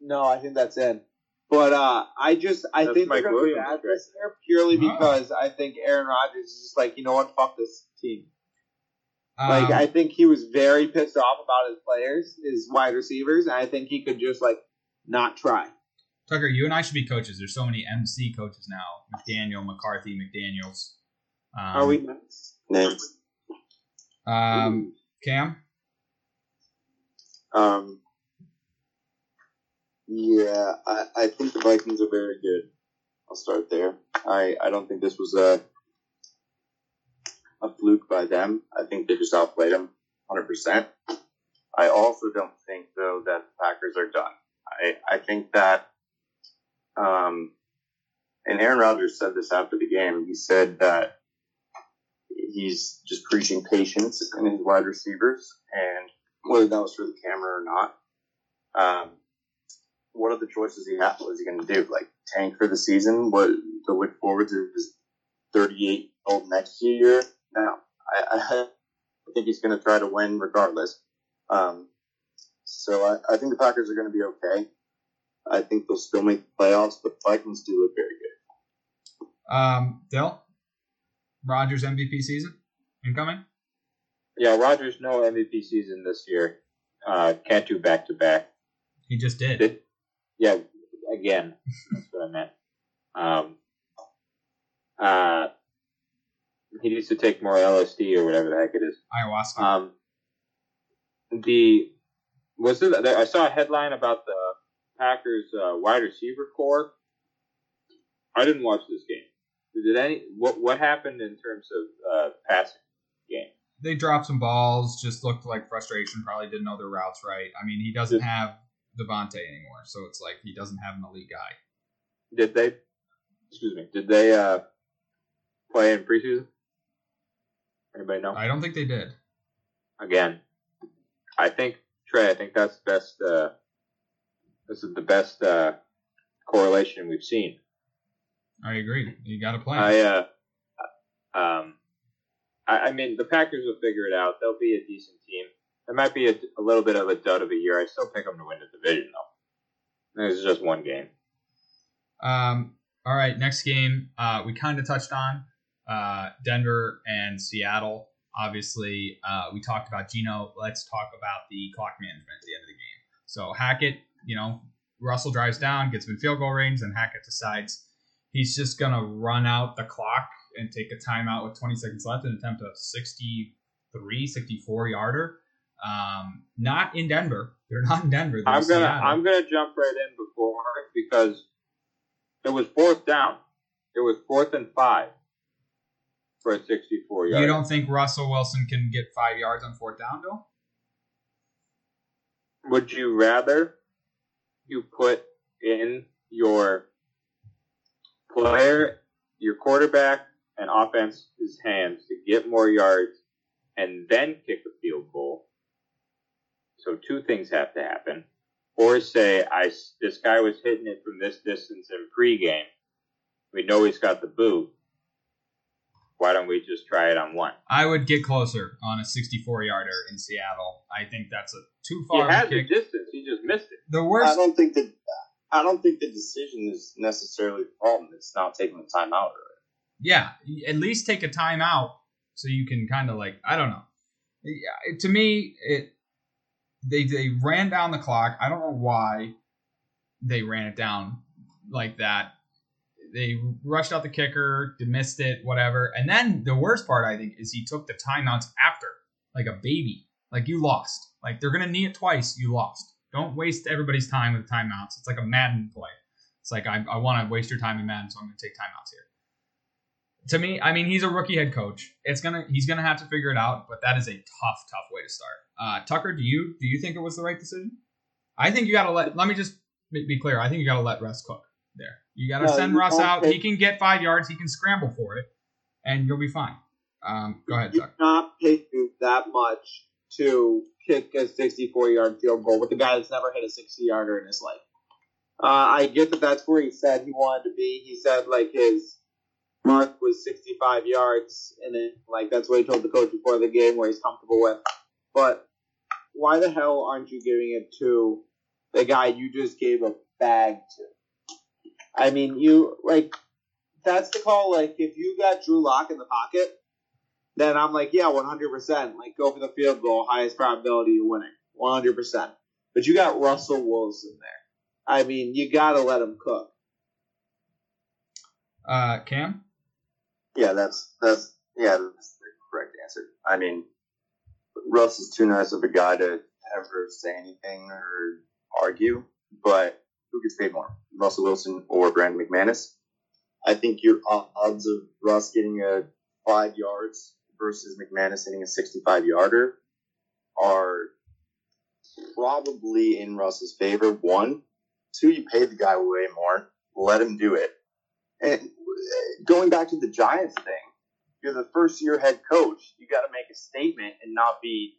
no, I think that's in. But uh, I just I That's think Mike they're going to be Williams, bad this year purely Wow. because I think Aaron Rodgers is just like you know what, fuck this team. Like Um, I think he was very pissed off about his players, his wide receivers, and I think he could just like not try. Tucker, you and I should be coaches. There's so many MC coaches now. McDaniel, McCarthy, McDaniels. Um, Are we next? Names. Um, Cam? Um, yeah, I, I think the Vikings are very good. I'll start there. I, I don't think this was a a fluke by them. I think they just outplayed them 100%. I also don't think, though, that the Packers are done. I, I think that, um, and Aaron Rodgers said this after the game. He said that he's just preaching patience in his wide receivers, and whether that was for the camera or not, Um, what other choices he have? What is he going to do? Like tank for the season? What to look forward to his 38 old next year? Now, I, I, I think he's going to try to win regardless. Um, so I, I think the Packers are going to be okay. I think they'll still make the playoffs, but Vikings do look very good. Um, Dill, Rodgers MVP season incoming. Yeah, Rodgers no MVP season this year. Uh, can't do back to back. He just did. Did yeah, again, that's what I meant. Um, uh, he needs to take more LSD or whatever the heck it is. Ayahuasca. Um, the was it? I saw a headline about the Packers uh, wide receiver corps. I didn't watch this game. Did any what what happened in terms of uh, passing game? they dropped some balls. Just looked like frustration. Probably didn't know their routes right. I mean, he doesn't have Davante anymore, so it's like he doesn't have an elite guy. Did they? Excuse me. Did they uh, play in preseason? Anybody know? I don't think they did. Again, I think Trey. I think that's the best. Uh, this is the best uh, correlation we've seen. I agree. You got to play. I uh, um, I, I mean the Packers will figure it out. They'll be a decent team. It might be a, a little bit of a dud of a year. I still pick them to win the division though. It's just one game. Um, all right, next game uh, we kind of touched on uh, Denver and Seattle. Obviously, uh, we talked about Gino. Let's talk about the clock management at the end of the game. So Hackett, you know, Russell drives down, gets in field goal range, and Hackett decides he's just gonna run out the clock and take a timeout with 20 seconds left and attempt a 63, 64 yarder. Um, not in Denver. They're not in Denver. They're I'm gonna Seattle. I'm gonna jump right in before because it was fourth down. It was fourth and five for a 64 yard. You don't think Russell Wilson can get five yards on fourth down, Bill? Would you rather you put in your player, your quarterback, and offense offense's hands to get more yards and then kick a field goal? So two things have to happen. Or say, I this guy was hitting it from this distance in pregame. We know he's got the boot. Why don't we just try it on one? I would get closer on a 64 yarder in Seattle. I think that's a too far of a had the distance. He just missed it. The worst. I worst. don't think that I don't think the decision is necessarily the problem. It's not taking the time out. Yeah, at least take a timeout so you can kind of like I don't know. It- to me, it they they ran down the clock. I don't know why they ran it down like that. They rushed out the kicker, missed it, whatever. And then the worst part, I think, is he took the timeouts after, like a baby. Like you lost. Like they're gonna knee it twice. You lost. Don't waste everybody's time with timeouts. It's like a Madden play. It's like I, I want to waste your time in Madden, so I'm gonna take timeouts here to me, I mean, he's a rookie head coach. It's gonna he's gonna have to figure it out, but that is a tough, tough way to start. Uh, Tucker, do you do you think it was the right decision? I think you gotta let. Let me just be clear. I think you gotta let Russ cook there. You gotta No, send Russ out. take- He can get five yards. He can scramble for it, and you'll be fine. Um, go ahead, Tucker. not pay you that much to kick a 64 yard field goal with a guy that's never hit a 60 yarder in his life. Uh, I get that that's where he said he wanted to be. He said like his mark was 65 yards, and it, like that's what he told the coach before the game, where he's comfortable with. But why the hell aren't you giving it to the guy you just gave a bag to? I mean, you like that's the call. Like if you got Drew Lock in the pocket, then I'm like, yeah, 100%. Like, go for the field goal, highest probability of winning. 100%. But you got Russell Wilson there. I mean, you got to let him cook. Uh, Cam. Yeah, that's that's yeah, that's the correct answer. I mean, Russ is too nice of a guy to ever say anything or argue. But who gets paid more, Russell Wilson or Brandon McManus? I think your odds of Russ getting a five yards versus McManus hitting a sixty-five yarder are probably in Russ's favor. One, two, you pay the guy way more. Let him do it. And uh, going back to the Giants thing, you're the first year head coach. You got to make a statement and not be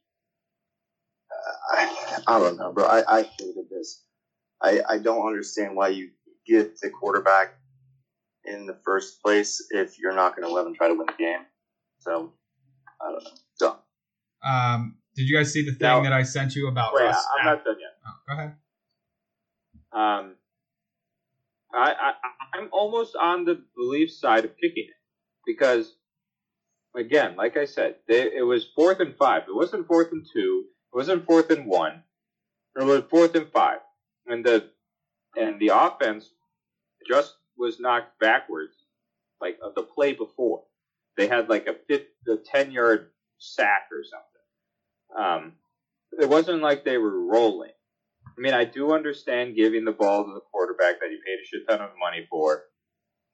I, I don't know, bro. I, I hated this. I, I don't understand why you get the quarterback in the first place if you're not going to let him try to win the game. So, I don't know. Dumb. Um, did you guys see the thing Now- that I sent you about Wait, Russ? I'm not done yet. Oh, go ahead. Um, I, I I'm almost on the belief side of kicking it because, again, like I said, they, it was fourth and five. It wasn't fourth and two. It wasn't fourth and one. It was fourth and five, and the and the offense just was knocked backwards, like of the play before. They had like a fifth, a ten yard sack or something. Um, it wasn't like they were rolling. I mean, I do understand giving the ball to the quarterback that you paid a shit ton of money for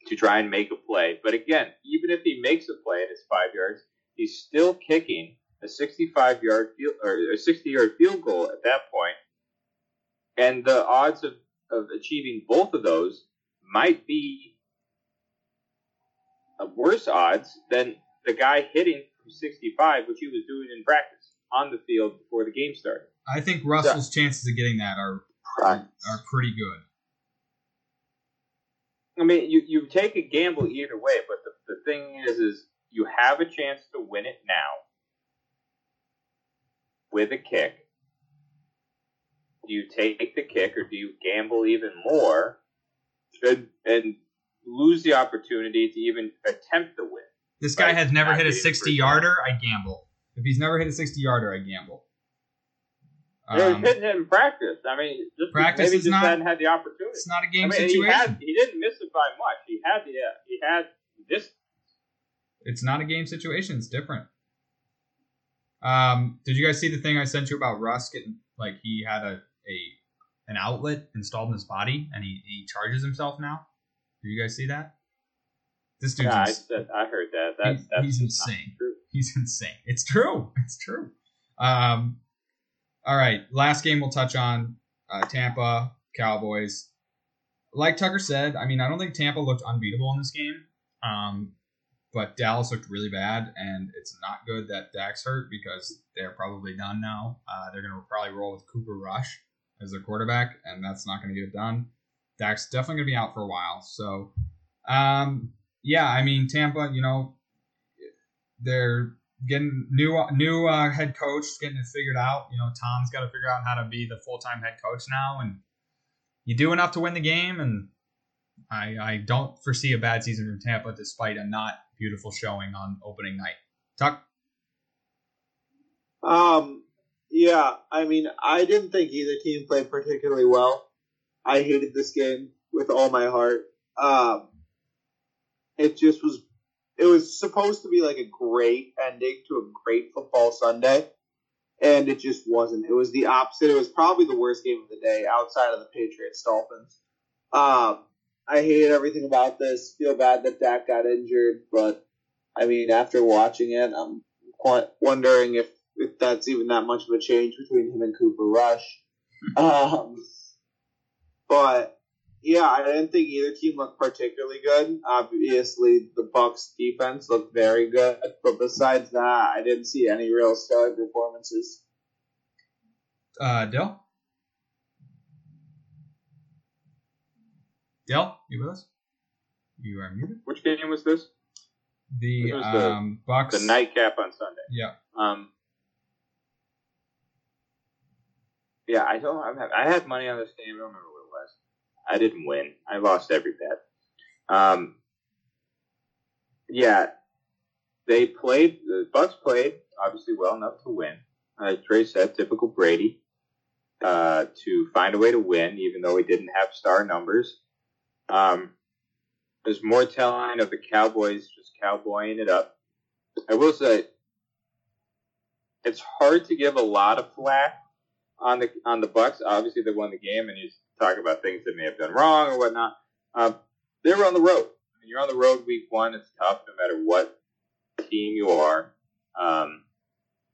to try and make a play. But again, even if he makes a play and it's five yards, he's still kicking a 65 yard field or a 60 yard field goal at that point. And the odds of, of achieving both of those might be worse odds than the guy hitting from 65, which he was doing in practice on the field before the game started. I think Russell's chances of getting that are Practice. are pretty good. I mean, you, you take a gamble either way, but the, the thing is, is you have a chance to win it now with a kick. Do you take the kick or do you gamble even more and, and lose the opportunity to even attempt the win? This guy has never hit a 60 yarder. I gamble. If he's never hit a 60 yarder, I gamble. He was Um, hitting it in practice. I mean, just Practice maybe is just not- hadn't had the opportunity. it's not a I game mean, he situation. had he didn't miss it by much. He had the uh, he had this It's not a game situation. It's different. Um, did you guys see the thing I sent you about Russ getting like he had a, a an outlet installed in his body and he, he charges himself now? Did you guys see that? This dude's Yeah, I, I heard that. That's He's- that's he's insane. he's insane. It's true. It's true. Um, all right, last game we'll touch on uh, Tampa Cowboys. Like Tucker said, I mean, I don't think Tampa looked unbeatable in this game, um, but Dallas looked really bad, and it's not good that Dak's hurt because they're probably done now. Uh, they're going to probably roll with Cooper Rush as their quarterback, and that's not going to get it done. Dak's definitely going to be out for a while. So, um, yeah, I mean, Tampa, you know, they're getting new new uh, head coach, getting it figured out. You know, Tom's got to figure out how to be the full time head coach now, and you do enough to win the game. And I I don't foresee a bad season from Tampa, despite a not beautiful showing on opening night. Tuck, Um, yeah, I mean, I didn't think either team played particularly well. I hated this game with all my heart. Um, it just was, it was supposed to be like a great ending to a great football Sunday, and it just wasn't. It was the opposite. It was probably the worst game of the day outside of the Patriots Dolphins. Um, I hated everything about this. Feel bad that Dak got injured, but I mean, after watching it, I'm quite wondering if if that's even that much of a change between him and Cooper Rush. Um, but yeah, I didn't think either team looked particularly good. Obviously, the Bucks defense looked very good, but besides that, I didn't see any real stellar performances. uh, Dill, Dill, you with us? You are muted. Which game was this? The This was the- um, Bucks. The nightcap on Sunday. Yeah. Um. Yeah, I don't. I had, I had money on this game. I don't remember what it was. I didn't win. I lost every bet. Um. Yeah, they played. The Bucks played obviously well enough to win. As Trey said, typical Brady. Uh, to find a way to win, even though he didn't have star numbers. Um, there's more telling of the Cowboys just cowboying it up. I will say, it's hard to give a lot of flack on the on the Bucks. Obviously, they won the game, and you talk about things that may have done wrong or whatnot. Um, they were on the road. When you're on the road week one, it's tough no matter what team you are. Um,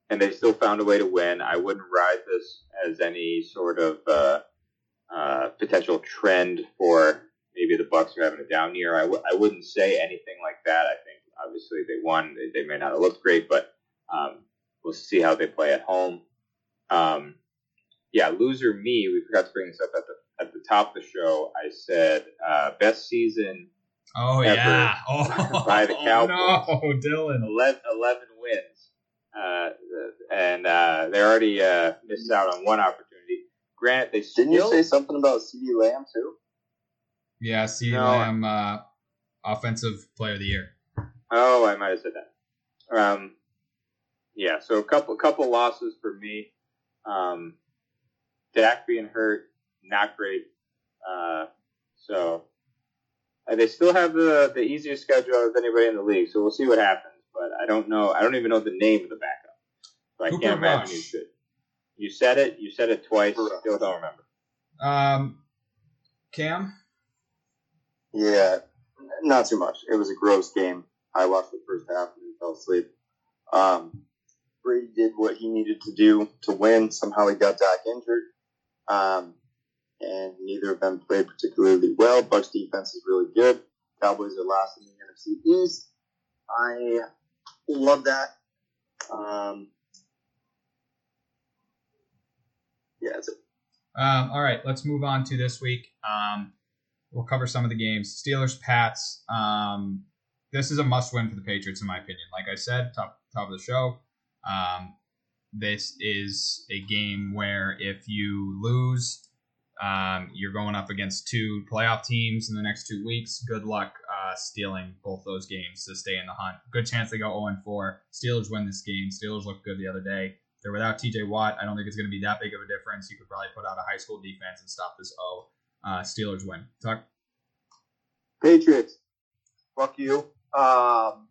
and they still found a way to win. I wouldn't ride this as any sort of uh, uh, potential trend for maybe the Bucks are having a down year. I w- I wouldn't say anything like that. I think obviously they won. They, they may not have looked great, but um, we'll see how they play at home. Um, yeah, loser me. We forgot to bring this up at the at the top of the show. I said uh, best season Oh Ever yeah. Oh, by the Cowboys. no, Dylan. 11, 11 wins, uh, and uh, they already uh, missed out on one opportunity. Grant, they still Didn't you say something about CeeDee Lamb too? Yeah, CeeDee No. Lamb, uh, offensive player of the year. Oh, I might have said that. Um, yeah, so a couple couple losses for me. Um, Dak being hurt, not great. Uh, so uh, they still have the the easiest schedule of anybody in the league. So we'll see what happens. But I don't know. I don't even know the name of the backup. So I Cooper can't imagine Rush. you should. You said it. You said it twice. Cooper Still don't remember. Um, Cam. Yeah, not too much. It was a gross game. I watched the first half and fell asleep. Um, Brady did what he needed to do to win. Somehow he got Dak injured. Um, and neither of them played particularly well. Bucks defense is really good. Cowboys are last in the NFC East. I love that. Um, yeah, it's Um, all right, let's move on to this week. Um, we'll cover some of the games. Steelers, Pats. Um, this is a must-win for the Patriots, in my opinion. Like I said, top top of the show. Um, this is a game where if you lose, um, you're going up against two playoff teams in the next two weeks. Good luck uh, stealing both those games to stay in the hunt. Good chance they go 0 4. Steelers win this game. Steelers looked good the other day. They're without TJ Watt. I don't think it's going to be that big of a difference. You could probably put out a high school defense and stop this O. Uh, Steelers win. Tuck. Patriots. Fuck you. Um,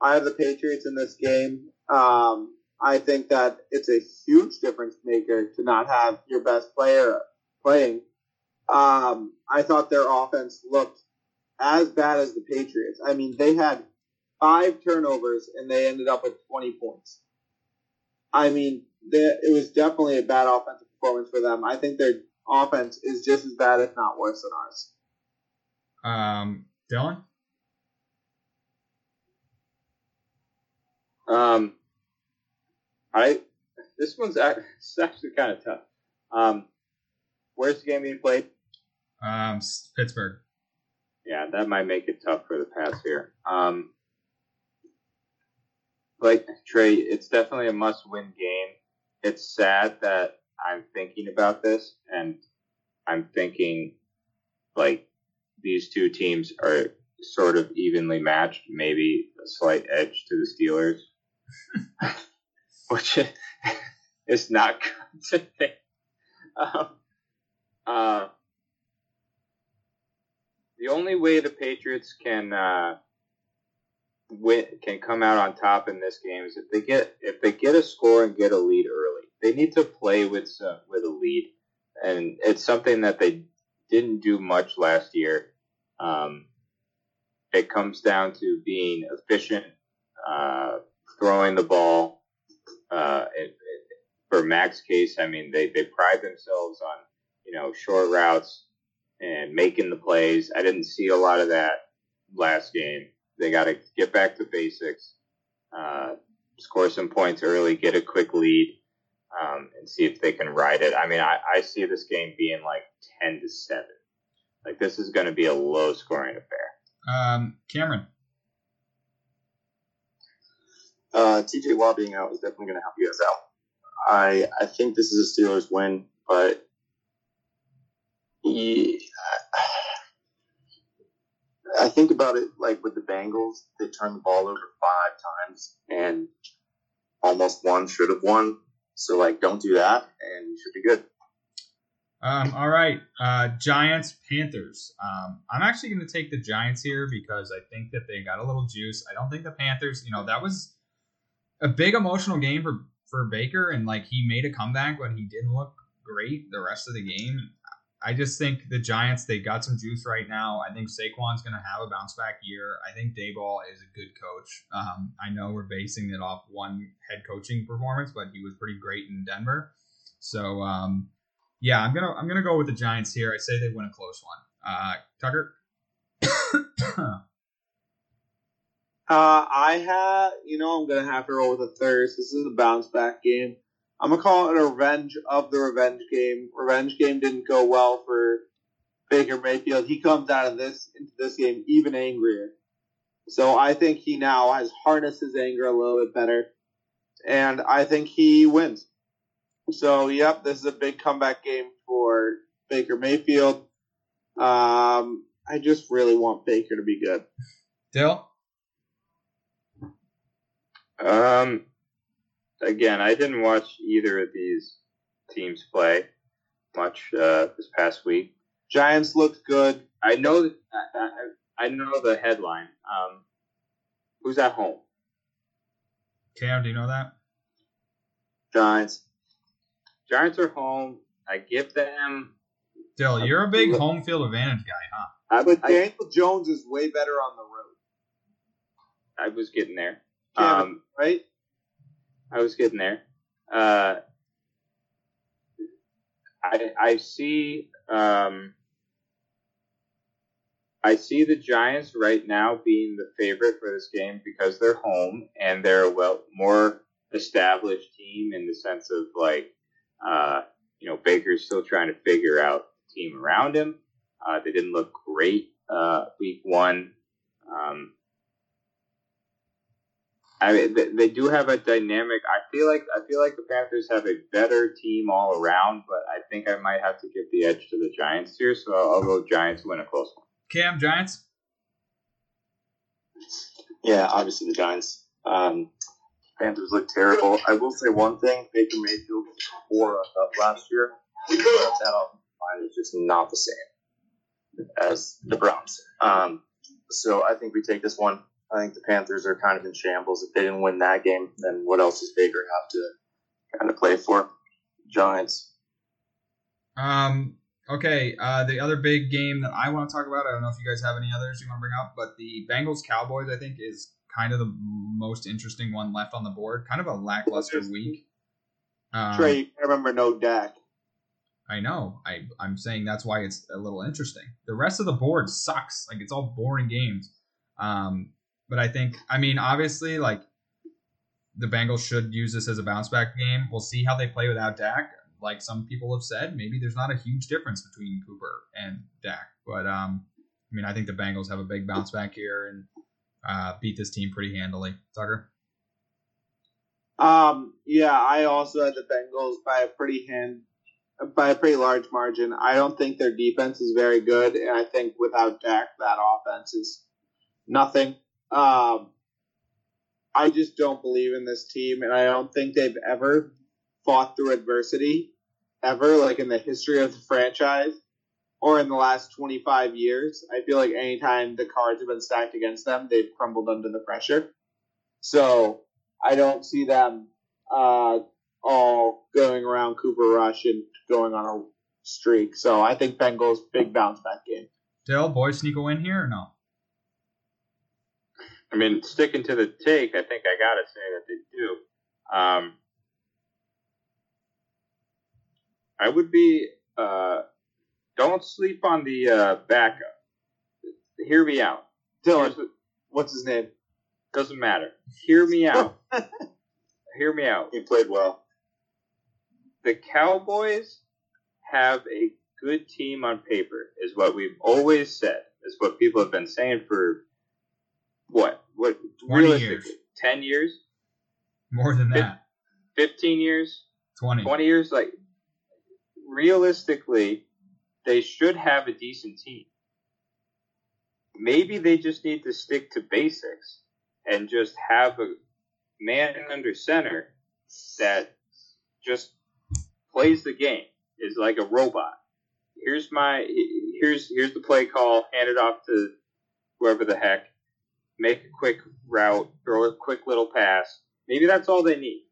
I have the Patriots in this game. Um, I think that it's a huge difference maker to not have your best player playing. Um, I thought their offense looked as bad as the Patriots. I mean, they had five turnovers and they ended up with 20 points. I mean, the- it was definitely a bad offensive performance for them. I think their offense is just as bad, if not worse, than ours. Um, Dylan. Um, I this one's act- actually kind of tough. Um, where's the game being played? Um, Pittsburgh. Yeah, that might make it tough for the Pats here. Um, like Trey, it's definitely a must-win game. It's sad that I'm thinking about this, and I'm thinking like these two teams are sort of evenly matched, maybe a slight edge to the Steelers, which is not good to think. Um, uh, the only way the Patriots can uh, win can come out on top in this game is if they get if they get a score and get a lead early. They need to play with some, with a lead, and it's something that they didn't do much last year. Um, it comes down to being efficient, uh, throwing the ball. Uh, it, it, for Mac's case, I mean, they, they pride themselves on you know short routes and making the plays. I didn't see a lot of that last game. They got to get back to basics, uh, score some points early, get a quick lead, um, and see if they can ride it. I mean, I, I see this game being like ten to seven. Like this is going to be a low scoring affair. Um, Cameron. Uh, TJ Watt being out is definitely going to help you guys out. I I think this is a Steelers win, but he, I think about it like with the Bengals, they turned the ball over five times and almost won, should have won. So like, don't do that, and you should be good. Um, all right, uh, Giants, Panthers. Um, I'm actually going to take the Giants here because I think that they got a little juice. I don't think the Panthers, you know, that was a big emotional game for for Baker, and like he made a comeback, but he didn't look great the rest of the game. I just think the Giants they got some juice right now. I think Saquon's going to have a bounce back year. I think Daboll is a good coach. Um, I know we're basing it off one head coaching performance, but he was pretty great in Denver. So um, yeah, I'm gonna I'm gonna go with the Giants here. I say they win a close one. Uh, Tucker. Uh, I have, you know, I'm gonna have to roll with the Thurs. This is a bounce back game. I'm gonna call it a revenge of the revenge game. Revenge game didn't go well for Baker Mayfield. He comes out of this into this game even angrier. So I think he now has harnessed his anger a little bit better, and I think he wins. So yep, this is a big comeback game for Baker Mayfield. Um, I just really want Baker to be good. Dill? Um, again, I didn't watch either of these teams play much uh, this past week. Giants looked good. I know I, I, I know the headline. Um, who's at home? Cam, do you know that? Giants. Giants are home. I give them. Dill, you're a big home field advantage guy, huh? I, But Daniel Jones is way better on the road, I was getting there. Cam, Um, right? I was getting there. Uh, I I see um, I see the Giants right now being the favorite for this game because they're home and they're a well more established team in the sense of like uh, you know Baker's still trying to figure out the team around him. Uh, they didn't look great uh, week one. Um, I mean, they, they do have a dynamic. I feel like I feel like the Panthers have a better team all around, but I think I might have to give the edge to the Giants here. So I'll, I'll go Giants win a close one. Cam, Giants? Yeah, obviously the Giants. Um, Panthers look terrible. I will say one thing: Baker Mayfield tore us up last year. But that offensive line is just not the same as the Browns. Um, so I think we take this one. I think the Panthers are kind of in shambles. If they didn't win that game, then what else does Baker have to kind of play for? Giants. Um, okay, uh, the other big game that I want to talk about, I don't know if you guys have any others you want to bring up, but the Bengals Cowboys, I think, is kind of the most interesting one left on the board. Kind of a lackluster week. Um, Trey, you can't remember no Dak. I know. I I'm saying that's why it's a little interesting. The rest of the board sucks. Like it's all boring games. Um, but I think I mean obviously like the Bengals should use this as a bounce back game. We'll see how they play without Dak. Like some people have said, maybe there's not a huge difference between Cooper and Dak. But um, I mean I think the Bengals have a big bounce back here and uh, beat this team pretty handily. Tucker. Um, yeah, I also had the Bengals by a pretty hand, by a pretty large margin. I don't think their defense is very good, and I think without Dak, that offense is nothing. Um, I just don't believe in this team, and I don't think they've ever fought through adversity, ever, like in the history of the franchise or in the last 25 years. I feel like anytime the cards have been stacked against them, they've crumbled under the pressure. So I don't see them uh, all going around Cooper Rush and going on a streak. So I think Bengals big bounce back game. Dale, boys sneak a win here or no? I mean, sticking to the take, I think I gotta say that they do. Um, I would be. Uh, don't sleep on the uh, backup. Hear me out. Dylan, what- what's his name? doesn't matter. Hear me out. Hear me out. He played well. the Cowboys have a good team on paper, is what we've always said. Is what people have been saying for what? What? 20 realistically, years. Ten years? More than that. Fifteen years? 20. Twenty years? Like realistically, they should have a decent team. Maybe they just need to stick to basics and just have a man under center that just plays the game is like a robot. Here's my here's here's the play call. Hand it off to whoever the heck. Make a quick route. Throw a quick little pass. Maybe that's all they need.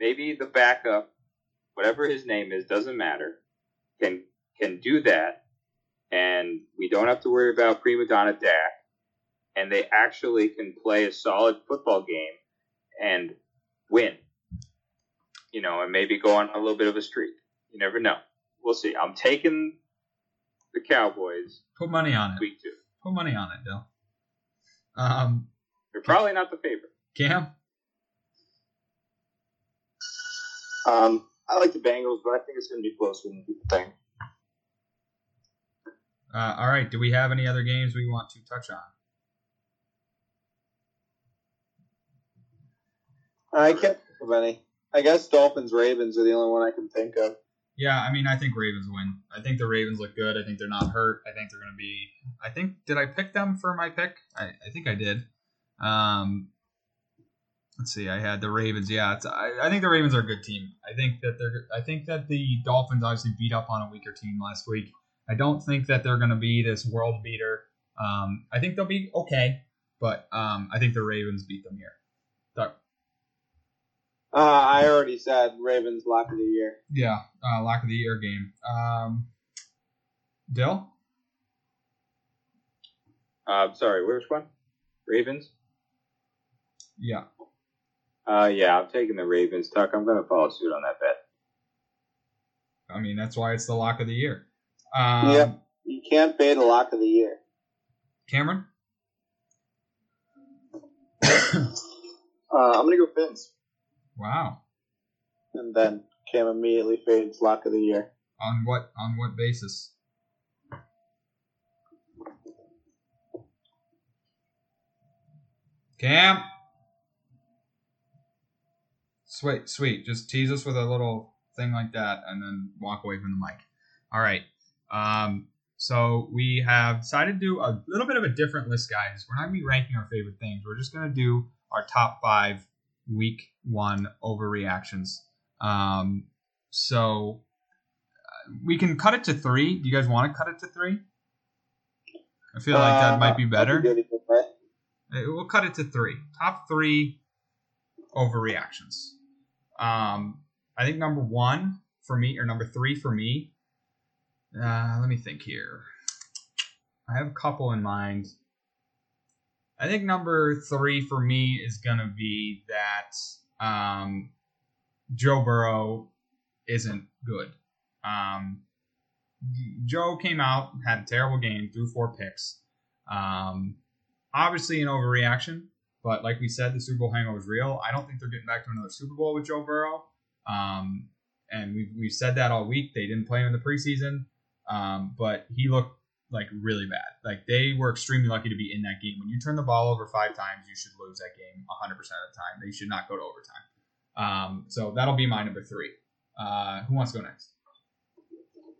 Maybe the backup, whatever his name is, doesn't matter. Can can do that, and we don't have to worry about prima donna Dak. And they actually can play a solid football game and win you know, and maybe go on a little bit of a streak. You never know. We'll see. I'm taking the Cowboys Put money on it. week two. Put money on it, Dill. Um, They're probably not the favorite. Cam? Um, I like the Bengals, but I think it's going to be closer than people think. Uh, all right. Do we have any other games we want to touch on? I can't think of any. I guess Dolphins Ravens are the only one I can think of. Yeah, I mean, I think Ravens win. I think the Ravens look good. I think they're not hurt. I think they're going to be. I think did I pick them for my pick? I, I think I did. Um, let's see. I had the Ravens. Yeah, I, I think the Ravens are a good team. I think that they're. I think that the Dolphins obviously beat up on a weaker team last week. I don't think that they're going to be this world beater. Um, I think they'll be okay, but um, I think the Ravens beat them here. Doug. Uh, I already said Ravens lock of the year. Yeah, uh, lock of the year game. Um, Dill. Uh, sorry, which one? Ravens. Yeah. Uh, yeah, I'm taking the Ravens. Tuck, I'm going to follow suit on that bet. I mean, that's why it's the lock of the year. Um, Yeah. You can't pay the lock of the year. Cameron. Uh, I'm going to go Fins. Wow. And then Cam immediately fades lock of the year. On what on what basis? Cam. Sweet, sweet. Just tease us with a little thing like that, and then walk away from the mic. All right. Um, so we have decided to do a little bit of a different list, guys. We're not gonna be ranking our favorite things. We're just gonna do our top five week one overreactions. Um, so uh, we can cut it to three. Do you guys want to cut it to three? I feel like that Uh, might be better. good either way. Uh, We'll cut it to three. Top three overreactions. Um, I think number one for me, or number three for me. Uh, let me think here. I have a couple in mind. I think number three for me is gonna be that um, Joe Burrow isn't good. Um, Joe came out, had a terrible game, threw four picks. Um, obviously an overreaction, but like we said, the Super Bowl hangover is real. I don't think they're getting back to another Super Bowl with Joe Burrow. Um, and we've, we've said that all week. They didn't play him in the preseason, um, but he looked like really bad. Like they were extremely lucky to be in that game. When you turn the ball over five times, you should lose that game 100% of the time. They should not go to overtime. Um, so that'll be my number three. Uh, who wants to go next?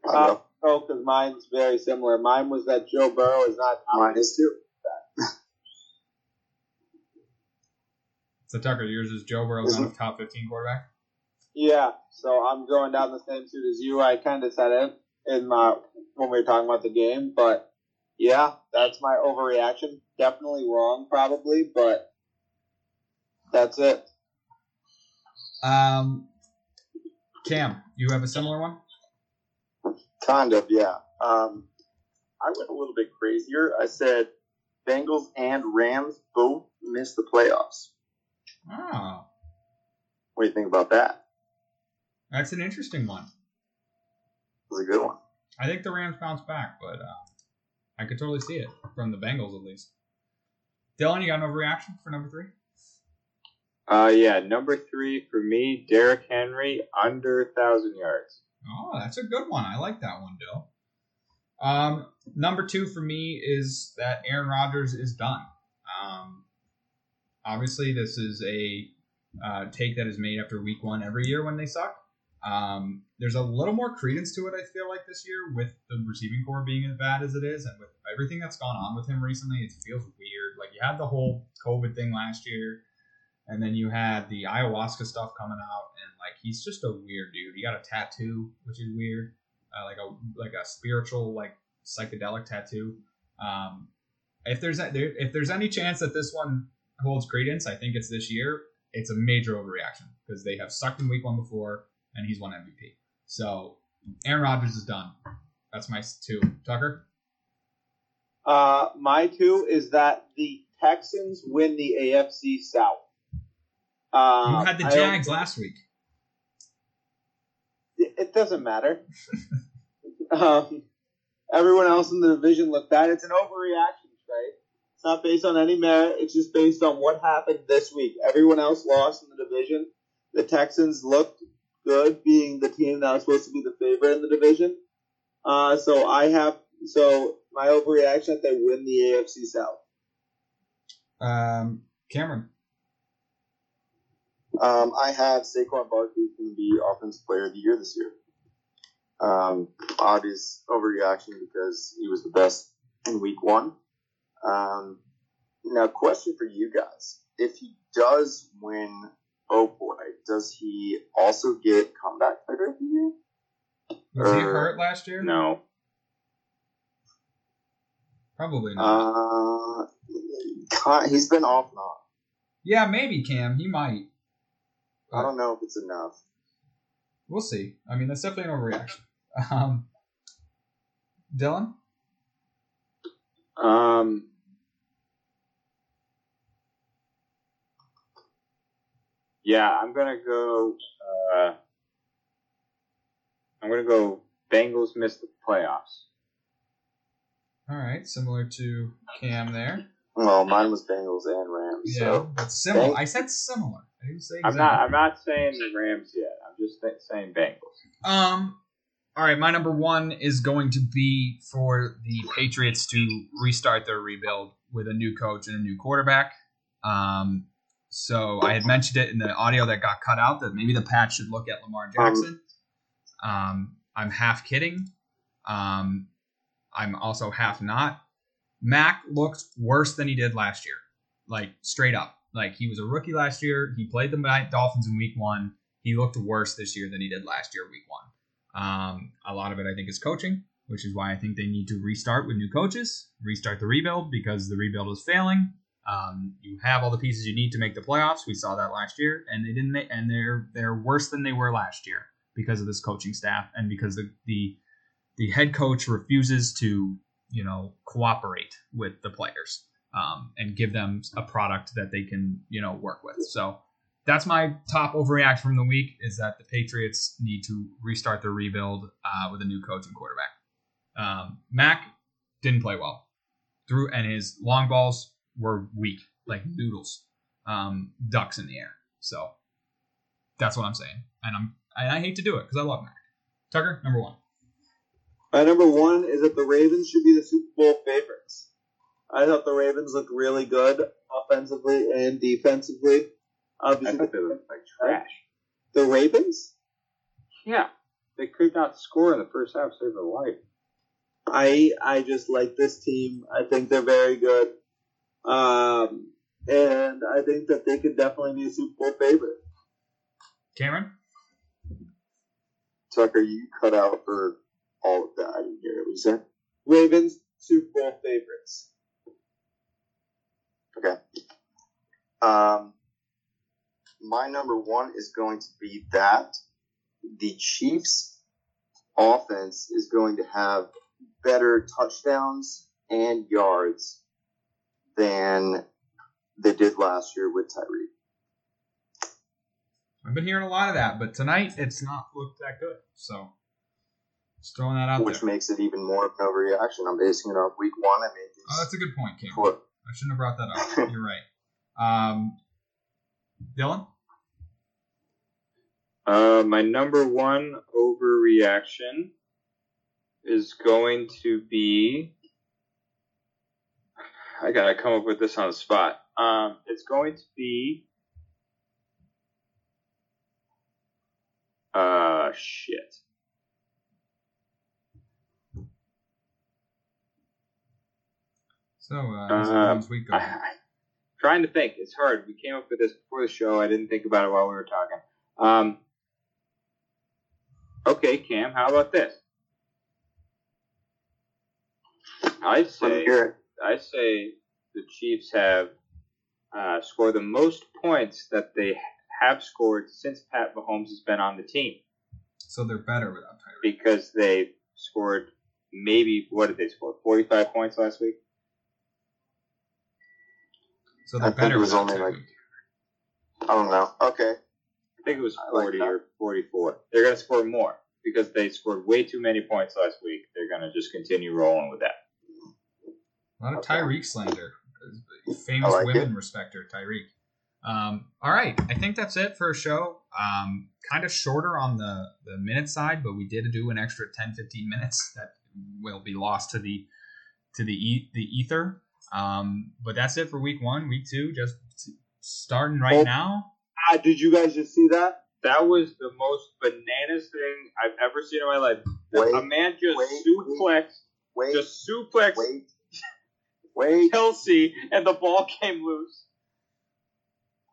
Uh, oh, because mine's very similar. Mine was that Joe Burrow is not. Mine is too. So Tucker, yours is Joe Burrow's not a top 15 quarterback. Yeah, so I'm going down the same suit as you. I kind of said it in my when we were talking about the game, but yeah, that's my overreaction. Definitely wrong, probably, but that's it. Um, Cam, you have a similar one? Kind of, yeah. Um, I went a little bit crazier. I said Bengals and Rams both missed the playoffs. Oh, What do you think about that? that's an interesting one. Was a good one. I think the Rams bounce back, but uh, I could totally see it from the Bengals at least. Dylan, you got an overreaction for number three? Uh, yeah, number three for me, Derrick Henry under thousand yards. Oh, that's a good one. I like that one, Dill. Um, number two for me is that Aaron Rodgers is done. Um, obviously, this is a uh, take that is made after week one every year when they suck. Um, there's a little more credence to it, I feel like, this year with the receiving corps being as bad as it is, and with everything that's gone on with him recently, it feels weird. Like, you had the whole COVID thing last year, and then you had the ayahuasca stuff coming out, and like he's just a weird dude. He got a tattoo, which is weird, uh, like a like a spiritual like psychedelic tattoo. Um, if there's a, there, if there's any chance that this one holds credence, I think it's this year. It's a major overreaction because they have sucked in week one before, and he's won MVP. So Aaron Rodgers is done. That's my two. Tucker. Uh, my two is that the Texans win the AFC South. Uh, You had the Jags last week. it it doesn't matter. um, everyone else in the division looked bad. It's an overreaction, right? It's not based on any merit. It's just based on what happened this week. Everyone else lost in the division. The Texans looked good, being the team that was supposed to be the favorite in the division. Uh, so I have so my overreaction that they win the AFC South. Um, Cameron. Um, I have Saquon Barkley going to be Offensive Player of the Year this year. Um, obvious overreaction because he was the best in Week One. Um, now, question for you guys: If he does win, oh boy, does he also get Comeback Player of the Year? Was he Uh, hurt last year? No. Probably not. Uh, he's been off and on. yeah, maybe Cam. He might. I don't know if it's enough. We'll see. I mean, that's definitely an overreaction. Um, Dylan. Um. Yeah, I'm gonna go. Uh, I'm gonna go. Bengals miss the playoffs. All right, similar to Cam there. Well, mine was Bengals and Rams. Yeah, So that's similar. Thank- I said similar. I didn't say. I'm not. I'm not saying the Rams yet. I'm just th- saying Bengals. Um. All right, my number one is going to be for the Patriots to restart their rebuild with a new coach and a new quarterback. Um. So I had mentioned it in the audio that got cut out that maybe the Pats should look at Lamar Jackson. Um, I'm half kidding. Um, I'm also half not. Mac looked worse than he did last year, like straight up. Like he was a rookie last year. He played the Dolphins in Week One. He looked worse this year than he did last year, Week One. Um, a lot of it, I think, is coaching, which is why I think they need to restart with new coaches, restart the rebuild because the rebuild is failing. Um, you have all the pieces you need to make the playoffs. We saw that last year, and they didn't. Make, and they're they're worse than they were last year because of this coaching staff and because the the the head coach refuses to you know cooperate with the players um, and give them a product that they can you know work with. So that's my top overreaction from the week is that the Patriots need to restart their rebuild uh, with a new coach and quarterback. Um, Mac didn't play well, threw and his long balls were weak, like noodles, um, ducks in the air. So that's what I'm saying, and I'm and I hate to do it because I love Mac. Tucker, number one. My number one is that the Ravens should be the Super Bowl favorites. I thought the Ravens looked really good offensively and defensively. I Obviously, thought they looked like trash. the Ravens. Yeah, they could not score in the first half. Save their life. I I just like this team. I think they're very good, um, and I think that they could definitely be a Super Bowl favorite. Cameron. Tucker, you cut out for all of that. I didn't hear it. What you said? Ravens Super Bowl favorites. Okay. Um, my number one is going to be that the Chiefs offense is going to have better touchdowns and yards than they did last year with Tyreek. I've been hearing a lot of that, but tonight it's not looked that good. So just throwing that out which there. makes it even more of an overreaction. I'm basing it off week one. I mean, Oh, that's a good point, Cameron. what? I shouldn't have brought that up. You're right. Um, Dylan. Uh, my number one overreaction is going to be. I gotta come up with this on the spot. Um, it's going to be. Uh, shit. So uh, how's Uh, everyone's week going? I, trying to think. It's hard. We came up with this before the show. I didn't think about it while we were talking. Um, okay, Cam, how about this? I Let me say hear it. I say the Chiefs have uh, scored the most points that they have scored since Pat Mahomes has been on the team So they're better without Tyreek. because they scored maybe what did they score? Forty five points last week. So they're I think better it was without only, like, I don't know. Okay. I think it was I like 40 or 44. They're going to score more because they scored way too many points last week. They're going to just continue rolling with that. Not a lot of Tyreek slander. Famous like women respect her, Tyreek. Um, all right, I think that's it for a show. Um, kind of shorter on the, the minute side, but we did do an extra 10, 15 minutes that will be lost to the to the e- the ether. Um, but that's it for week one. Week two, just starting right Oh. now. Ah, did you guys just see that? That was the most bananas thing I've ever seen in my life. Wait, a man just wait, suplexed, wait, just suplexed wait, wait. Kelce, and the ball came loose.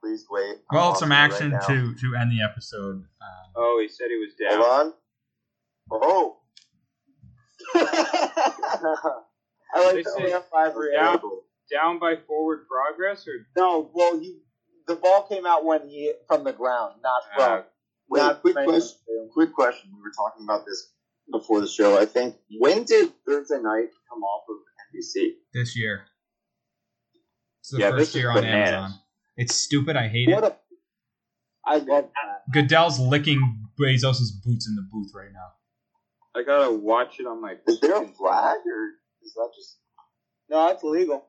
Please wait. I'm Well, some it right action to to end the episode. Um, Oh, he said he was down. Hold on. Oh. I like They the say- OF five down, down by forward progress, or No, well, he the ball came out when he from the ground, not from. Uh, Wait, not quick question. Quick question. We were talking about this before the show. I think when did Thursday night come off of NBC? this year. It's the Yeah, first year on bananas. Amazon. It's stupid. I hate What it. a! I love that. Goodell's licking Bezos' boots in the booth right now. I gotta watch it on my. Is there a flag or is that just? No, it's legal.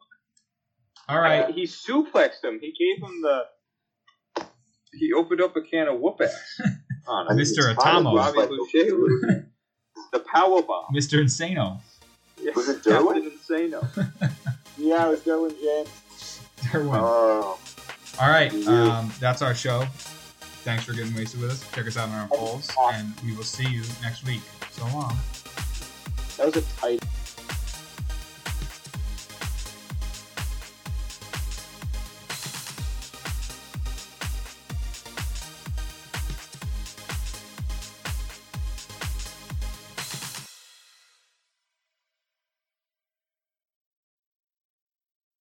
All right. He suplexed him. He gave him the. He opened up a can of whoop ass on I him. mean, Mr. it's kind of Atamo. Bobby like the power bomb. Mr. Insano. Was it Derwin? Captain Insano. Yeah, it was Derwin James. Derwin. Oh, All right. Um, that's our show. Thanks for getting wasted with us. Check us out on our polls, and we will see you next week. So long. That was a tight.